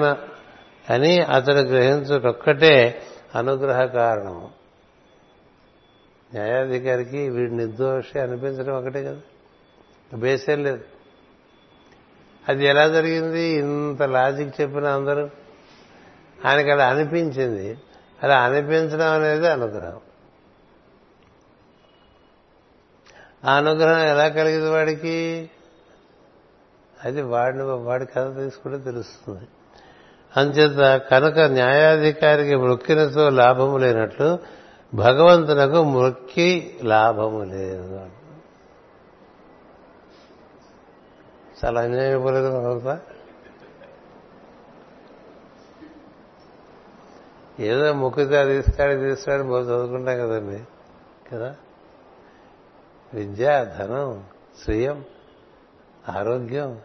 అని అతడు గ్రహించుటొక్కటే అనుగ్రహ కారణము. న్యాయాధికారికి వీడు నిర్దోషి అనిపించడం ఒకటే కదా. బేసేం లేదు. అది ఎలా జరిగింది? ఇంత లాజిక్ చెప్పిన అందరూ ఆయనకి అలా అనిపించింది. అలా అనిపించడం అనేది అనుగ్రహం. ఆ అనుగ్రహం ఎలా కలిగింది వాడికి? అది వాడిని వాడి కథ తీసుకుంటే తెలుస్తుంది. అంచేత కనుక న్యాయాధికారికి మృక్కినతో లాభము లేనట్లు భగవంతునకు మృక్కి లాభము లేదు. చాలా అన్యాయపూర్వకం అవుతా ఏదో ముక్కితే అది ఇస్తాడు ఇది ఇస్తాడు బాగా చదువుకుంటాం కదండి. కదా? విద్య ధనం స్వయం ఆరోగ్యం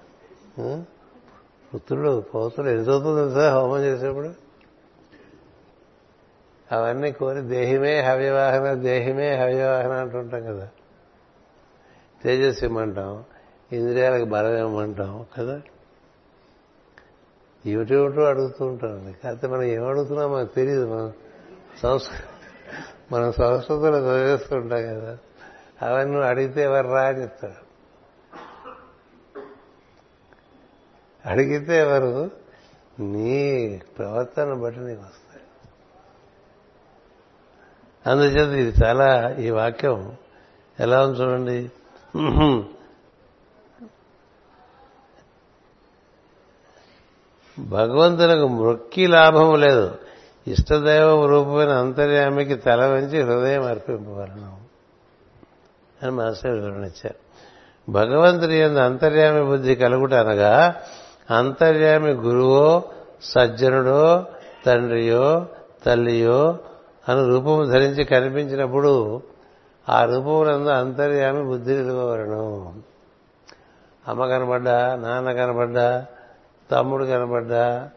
పుత్రుడు పౌత్రుడు ఎంత చదువుతుంది సార్ హోమం చేసేప్పుడు? అవన్నీ కోరి దేహిమే హవ్యవాహన దేహిమే హవ్యవాహన అంటుంటాం కదా. తేజస్సు ఇమ్మంటాం ఇంద్రియాలకు బలం ఇమ్మంటాం కదా. ఏమిటేమిటో అడుగుతూ ఉంటామండి కాకపోతే మనం ఏం అడుగుతున్నాం మనకు తెలియదు మనం సంస్కృతి మనం సంస్కృతిలో చదివేస్తూ ఉంటాం కదా. అవన్నీ అడిగితే ఎవరు రా అని చెప్తాడు అడిగితే ఎవరు? నీ ప్రవర్తన బట్టి నీకు వస్తుంది అందుచేత ఇది చాలా ఈ వాక్యం ఎలా ఉంది చూడండి. భగవంతులకు మృక్కి లాభము లేదు. ఇష్టదైవం రూపమైన అంతర్యామికి తల వంచి హృదయం అర్పింపవలను అని మాస్టర్ వివరణించారు భగవంతుడి ఎందు అంతర్యామి బుద్ధి కలుగుట అనగా అంతర్యామి గురువో సజ్జనుడో తండ్రియో తల్లియో అని రూపము ధరించి కనిపించినప్పుడు ఆ రూపమునందు అంతర్యామి బుద్ధి నిలవలను అమ్మ కనబడ్డా నాన్న కనబడ్డా తమ్ముడు కనబడ్డా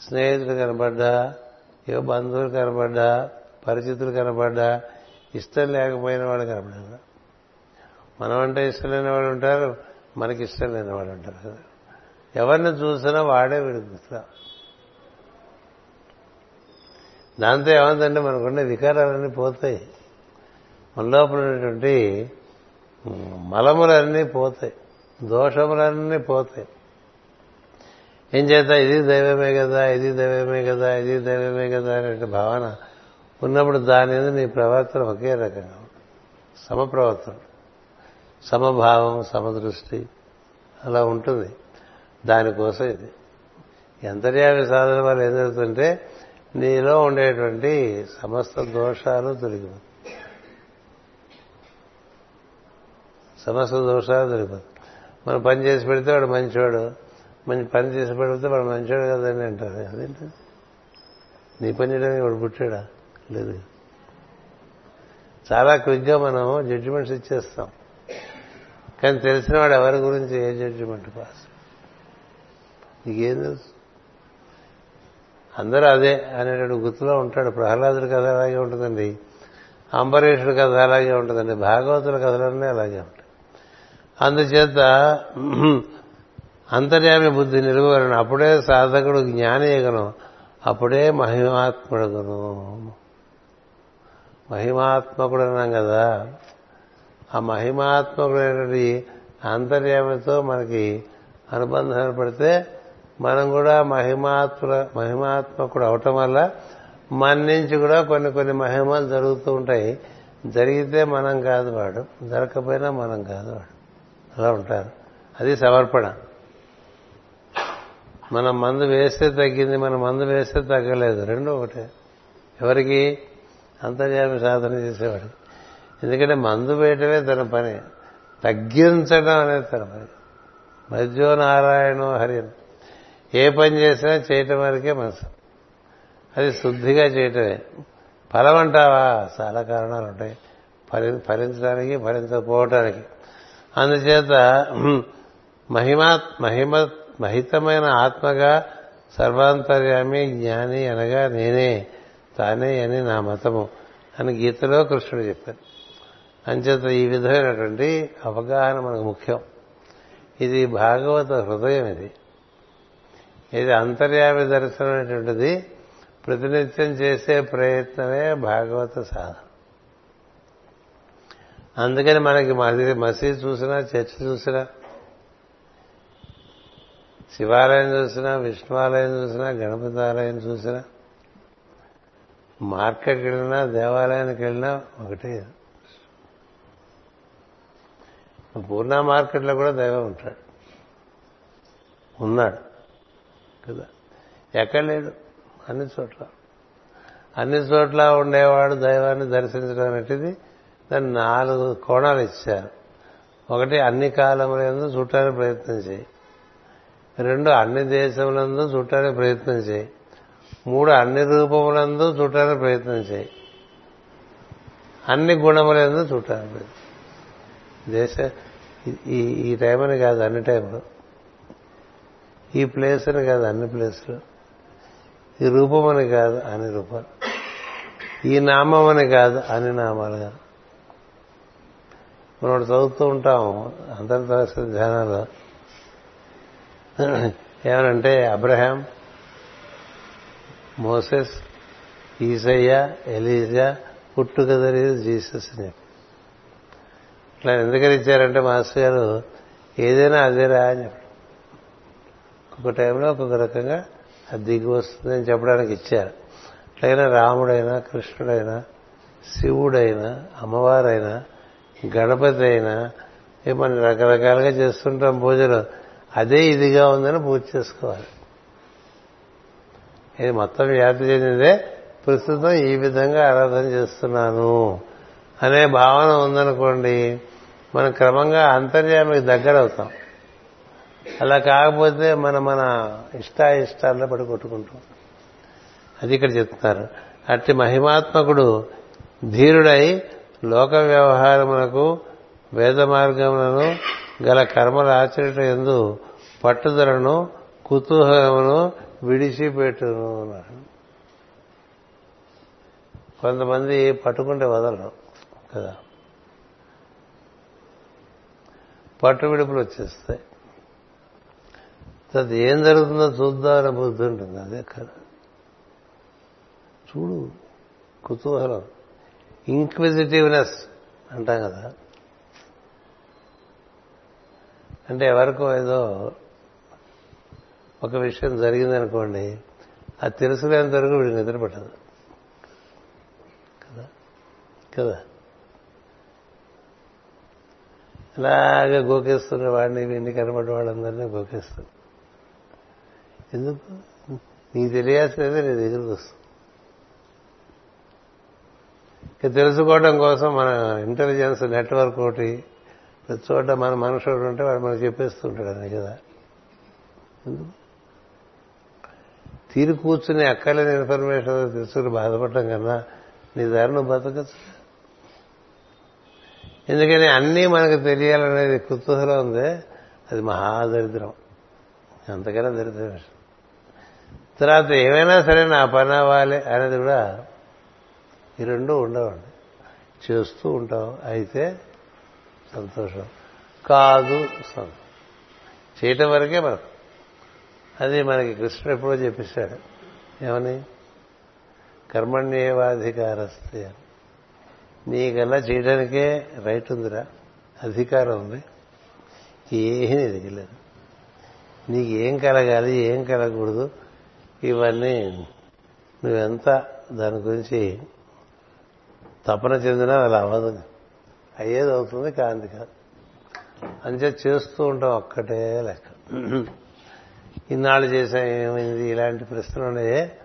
స్నేహితుడు కనబడ్డా ఏ బంధువులు కనబడ్డా పరిచితులు కనబడ్డా ఇష్టం లేకపోయిన వాళ్ళు కనబడ్డా మనం అంటే ఇష్టం లేని వాళ్ళు ఉంటారు మనకి ఇష్టం లేని వాళ్ళు ఉంటారు. కదా ఎవరిని చూసినా వాడే వీడికి దాంతో ఏమందంటే మనకుండే వికారాలన్నీ పోతాయి. మన లోపల ఉన్నటువంటి మలములన్నీ పోతాయి. దోషములన్నీ పోతాయి. ఏం చేత ఇది దైవమే కదా ఇది దైవమే కదా ఇది దైవమే కదా అనే భావన ఉన్నప్పుడు దాని మీద నీ ప్రవర్తన ఒకే రకంగా సమప్రవర్తన. సమభావం సమదృష్టి అలా ఉంటుంది. దానికోసం ఇది. ఎంతర్యామి సాధన వల్ల ఏం జరుగుతుంటే నీలో ఉండేటువంటి సమస్త దోషాలు తొలగిపోతాయి సమస్త దోషాలు తొలగిపోతాయి. మనం పని చేసి పెడితే వాడు మంచివాడు మంచి పని చేసి పెడితే వాడు మంచివాడు కదండి అంటారు. అదేంటి? నీ పని చేయడానికి వాడు పుట్టాడా? లేదు. చాలా క్విక్గా మనం జడ్జిమెంట్స్ ఇచ్చేస్తాం. కానీ తెలిసిన వాడు ఎవరి గురించి ఏ జడ్జిమెంట్ పాస్ నీకేం తెలుసు? అందరూ అదే అనేటువంటి గుర్తులో ఉంటాడు. ప్రహ్లాదుడి కథ అలాగే ఉంటుందండి. అంబరీషుడి కథ అలాగే ఉంటుందండి. భాగవతుల కథలన్నీ అలాగే ఉంటాయి. అందుచేత అంతర్యామి బుద్ధి నిలువరణ అప్పుడే సాధకుడు జ్ఞానీయగను అప్పుడే మహిమాత్ముడుగును. మహిమాత్మకుడు అన్నాం కదా. ఆ మహిమాత్మకుడైనటువంటి అంతర్యామితో మనకి అనుబంధం ఏర్పడితే మనం కూడా మహిమాత్మ మహిమాత్మకుడు అవటం వల్ల మన నుంచి కూడా కొన్ని కొన్ని మహిమలు జరుగుతూ ఉంటాయి. జరిగితే మనం కాదు వాడు జరగకపోయినా మనం కాదు వాడు. అలా ఉంటారు. అది సమర్పణ. మనం మందు వేస్తే తగ్గింది మన మందు వేస్తే తగ్గలేదు. రెండు ఒకటే. ఎవరికి? అంతర్యామి సాధన చేసేవాడు. ఎందుకంటే మందు వేయటమే తన పని. తగ్గించడం అనేది తన పని. మధ్యో నారాయణో హరి ఏ పని చేసినా చేయటం వరకే మనసు. అది శుద్ధిగా చేయటమే. ఫలం అంటావా? చాలా కారణాలు ఉంటాయి. ఫలి ఫలించడానికి ఫలించకపోవటానికి. అందుచేత మహిమా మహిమ మహితమైన ఆత్మగా సర్వాంతర్యామి జ్ఞాని అనగా నేనే తానే అని నా మతము అని గీతలో కృష్ణుడు చెప్పారు. అంచేత ఈ విధమైనటువంటి అవగాహన మనకు ముఖ్యం. ఇది భాగవత హృదయం ఇది. ఇది అంతర్యామి దర్శనం అనేటువంటిది ప్రతినిత్యం చేసే ప్రయత్నమే భాగవత సాధన. అందుకని మనకి మసీ మసీద్ చూసినా చర్చ్ చూసినా శివాలయం చూసినా విష్ణువాలయం చూసినా గణపతి ఆలయం చూసినా మార్కెట్కి వెళ్ళినా దేవాలయానికి వెళ్ళినా ఒకటే. పూర్ణ మార్కెట్లో కూడా దైవం ఉంటాడు. ఉన్నాడు. కదా. ఎక్కడ లేడు. అన్ని చోట్ల. అన్ని చోట్ల ఉండేవాడు దైవాన్ని దర్శించడం అనేది దాన్ని నాలుగు కోణాలు ఇచ్చారు. ఒకటి అన్ని కాలములందు చుట్టానికి ప్రయత్నం చేయి. రెండు అన్ని దేశములందు చుట్టానికి ప్రయత్నం చేయి. మూడు అన్ని రూపములందు చూడటానికి ప్రయత్నం చేయి. అన్ని గుణములందు చూడటానికి ప్రయత్నం దేశ ఈ ఈ టైం అని కాదు అన్ని టైంలో ఈ ప్లేస్ అని కాదు అన్ని ప్లేస్లు. ఈ రూపం అని కాదు అన్ని రూపాలు. ఈ నామం అని కాదు అన్ని నామాలు కాదు. మనం చదువుతూ ఉంటాం అంతర్దర్శన ధ్యానాలు ఏమనంటే అబ్రహాం మోసెస్ ఈసయ్య ఎలీజా పుట్టుకదరి జీసస్ అని. చెప్పి ఇట్లా ఎందుకని ఇచ్చారంటే మాస్టర్ గారు ఏదైనా అదేరా అని చెప్పారు. ఒక టైంలో ఒక్కొక్క రకంగా అది దిగి వస్తుందని చెప్పడానికి ఇచ్చారు. అట్లయినా రాముడైనా కృష్ణుడైనా శివుడైనా అమ్మవారైనా గణపతి అయినా మనం రకరకాలుగా చేస్తుంటాం పూజలు. అదే ఇదిగా ఉందని పూజ చేసుకోవాలి. ఇది మొత్తం వ్యాప్తి చెందిందే ప్రస్తుతం ఈ విధంగా ఆరాధన చేస్తున్నాను అనే భావన ఉందనుకోండి మనం క్రమంగా అంతర్యామికి దగ్గర అవుతాం అలా కాకపోతే మన మన ఇష్టాయిష్టాల్లో పడి కొట్టుకుంటాం. అది ఇక్కడ చెప్తున్నారు. అట్టి మహిమాత్మకుడు ధీరుడై లోక వ్యవహారములకు వేద మార్గములను గల కర్మల ఆచరణ ఎందు పట్టుదలను కుతూహలమును విడిచిపెట్టును అన్నాడు కొంతమంది పట్టుకుంటే వదలరు కదా. పట్టు విడుపులు వచ్చేస్తాయి. అది ఏం జరుగుతుందో చూద్దామని బుద్ధి ఉంటుంది. అదే కదా చూడు కుతూహలం. ఇంక్విజిటివ్నెస్ అంటాం కదా. అంటే ఎవరికో ఏదో ఒక విషయం జరిగిందనుకోండి అది తెలుసుకునేంత వరకు వీడికి నిద్ర పట్టదు కదా? కదా? ఇలాగే గోకేస్తున్న వాడిని వీడిని కనబడ్డ వాళ్ళందరినీ గోకేస్తుంది ఎందుకు? నీకు తెలియాల్సినది నీ దగ్గరికి వస్తుంది. తెలుసుకోవడం కోసం మన ఇంటెలిజెన్స్ నెట్వర్క్ ఒకటి ప్రతి చోట మన మనుషుడు ఉంటే వాడు మనకు చెప్పేస్తుంటాడు అని కదా? తీరు కూర్చుని అక్కర్లేని ఇన్ఫర్మేషన్ తెలుసుకుని బాధపడటం కన్నా నీ దారి నువ్వు బతకచ్చు. ఎందుకని అన్నీ మనకు తెలియాలనేది కుతూహలం ఉంది అది మహాదరిద్రం. అంతకన్నా దరిద్రం. విషయం తర్వాత ఏమైనా సరే నా పని అవ్వాలి అనేది కూడా ఈ రెండు ఉండవండి. చేస్తూ ఉంటాం. అయితే సంతోషం. కాదు సంతోషం. చేయటం వరకే మనకు అది మనకి కృష్ణుడు ఎప్పుడో చెప్పేశాడు. ఏమని? కర్మణ్యేవాధికారస్తే నీకల్లా చేయడానికే రైట్ ఉందిరా. అధికారం ఉంది. ఏమీ ఎదిగలేదు. నీకు ఏం కలగాలి ఏం కలగకూడదు ఇవన్నీ నువ్వెంత దాని గురించి తపన చెందినా అలా అవ్వదు. అయ్యేది అవుతుంది కాంతి కాదు. అంతే చేస్తూ ఉంటాం ఒక్కటే లెక్క. ఇన్నాళ్ళు చేసాం ఏమైంది? ఇలాంటి ప్రశ్నలు ఉన్నాయే.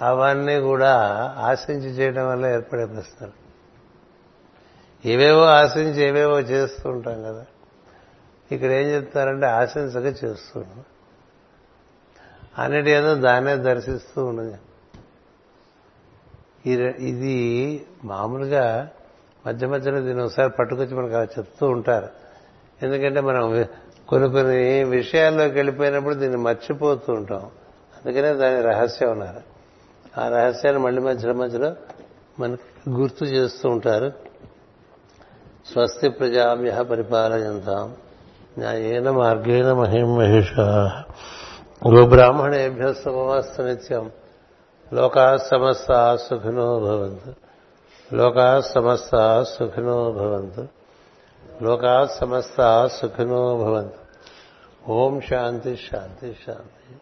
అవన్నీ కూడా ఆశించి చేయడం వల్ల ఏర్పడే ప్రశ్నలు. ఏవేవో ఆశించి ఏవేవో చేస్తూ ఉంటాం కదా. ఇక్కడ ఏం చెప్తారంటే ఆశించక చేస్తూ ఉంటాం. అన్నిటి ఏదో దాన్నే దర్శిస్తూ ఉండదు ఇది మామూలుగా మధ్య మధ్యలో దీన్ని ఒకసారి పట్టుకొచ్చి మనకు అలా చెప్తూ ఉంటారు. ఎందుకంటే మనం కొన్ని కొన్ని విషయాల్లోకి వెళ్ళిపోయినప్పుడు దీన్ని మర్చిపోతూ ఉంటాం. అందుకనే దాని రహస్యం ఉన్నారు ఆ రహస్యాన్ని మళ్ళీ మధ్యలో మధ్యలో మనకి గుర్తు చేస్తూ ఉంటారు. స్వస్తి ప్రజాభ్య పరిపాలయంతాం. న్యాయేన మార్గేణ మహిం మహిష. గోబ్రాహ్మణేభ్య సమమస్తు నిత్యం లోకా సమస్త సుఖినో భవంతు. లోకా సమస్త సుఖినో భవంతు. లోకా సమస్త సుఖినో భవంతు. ఓం శాంతి శాంతి శాంతి.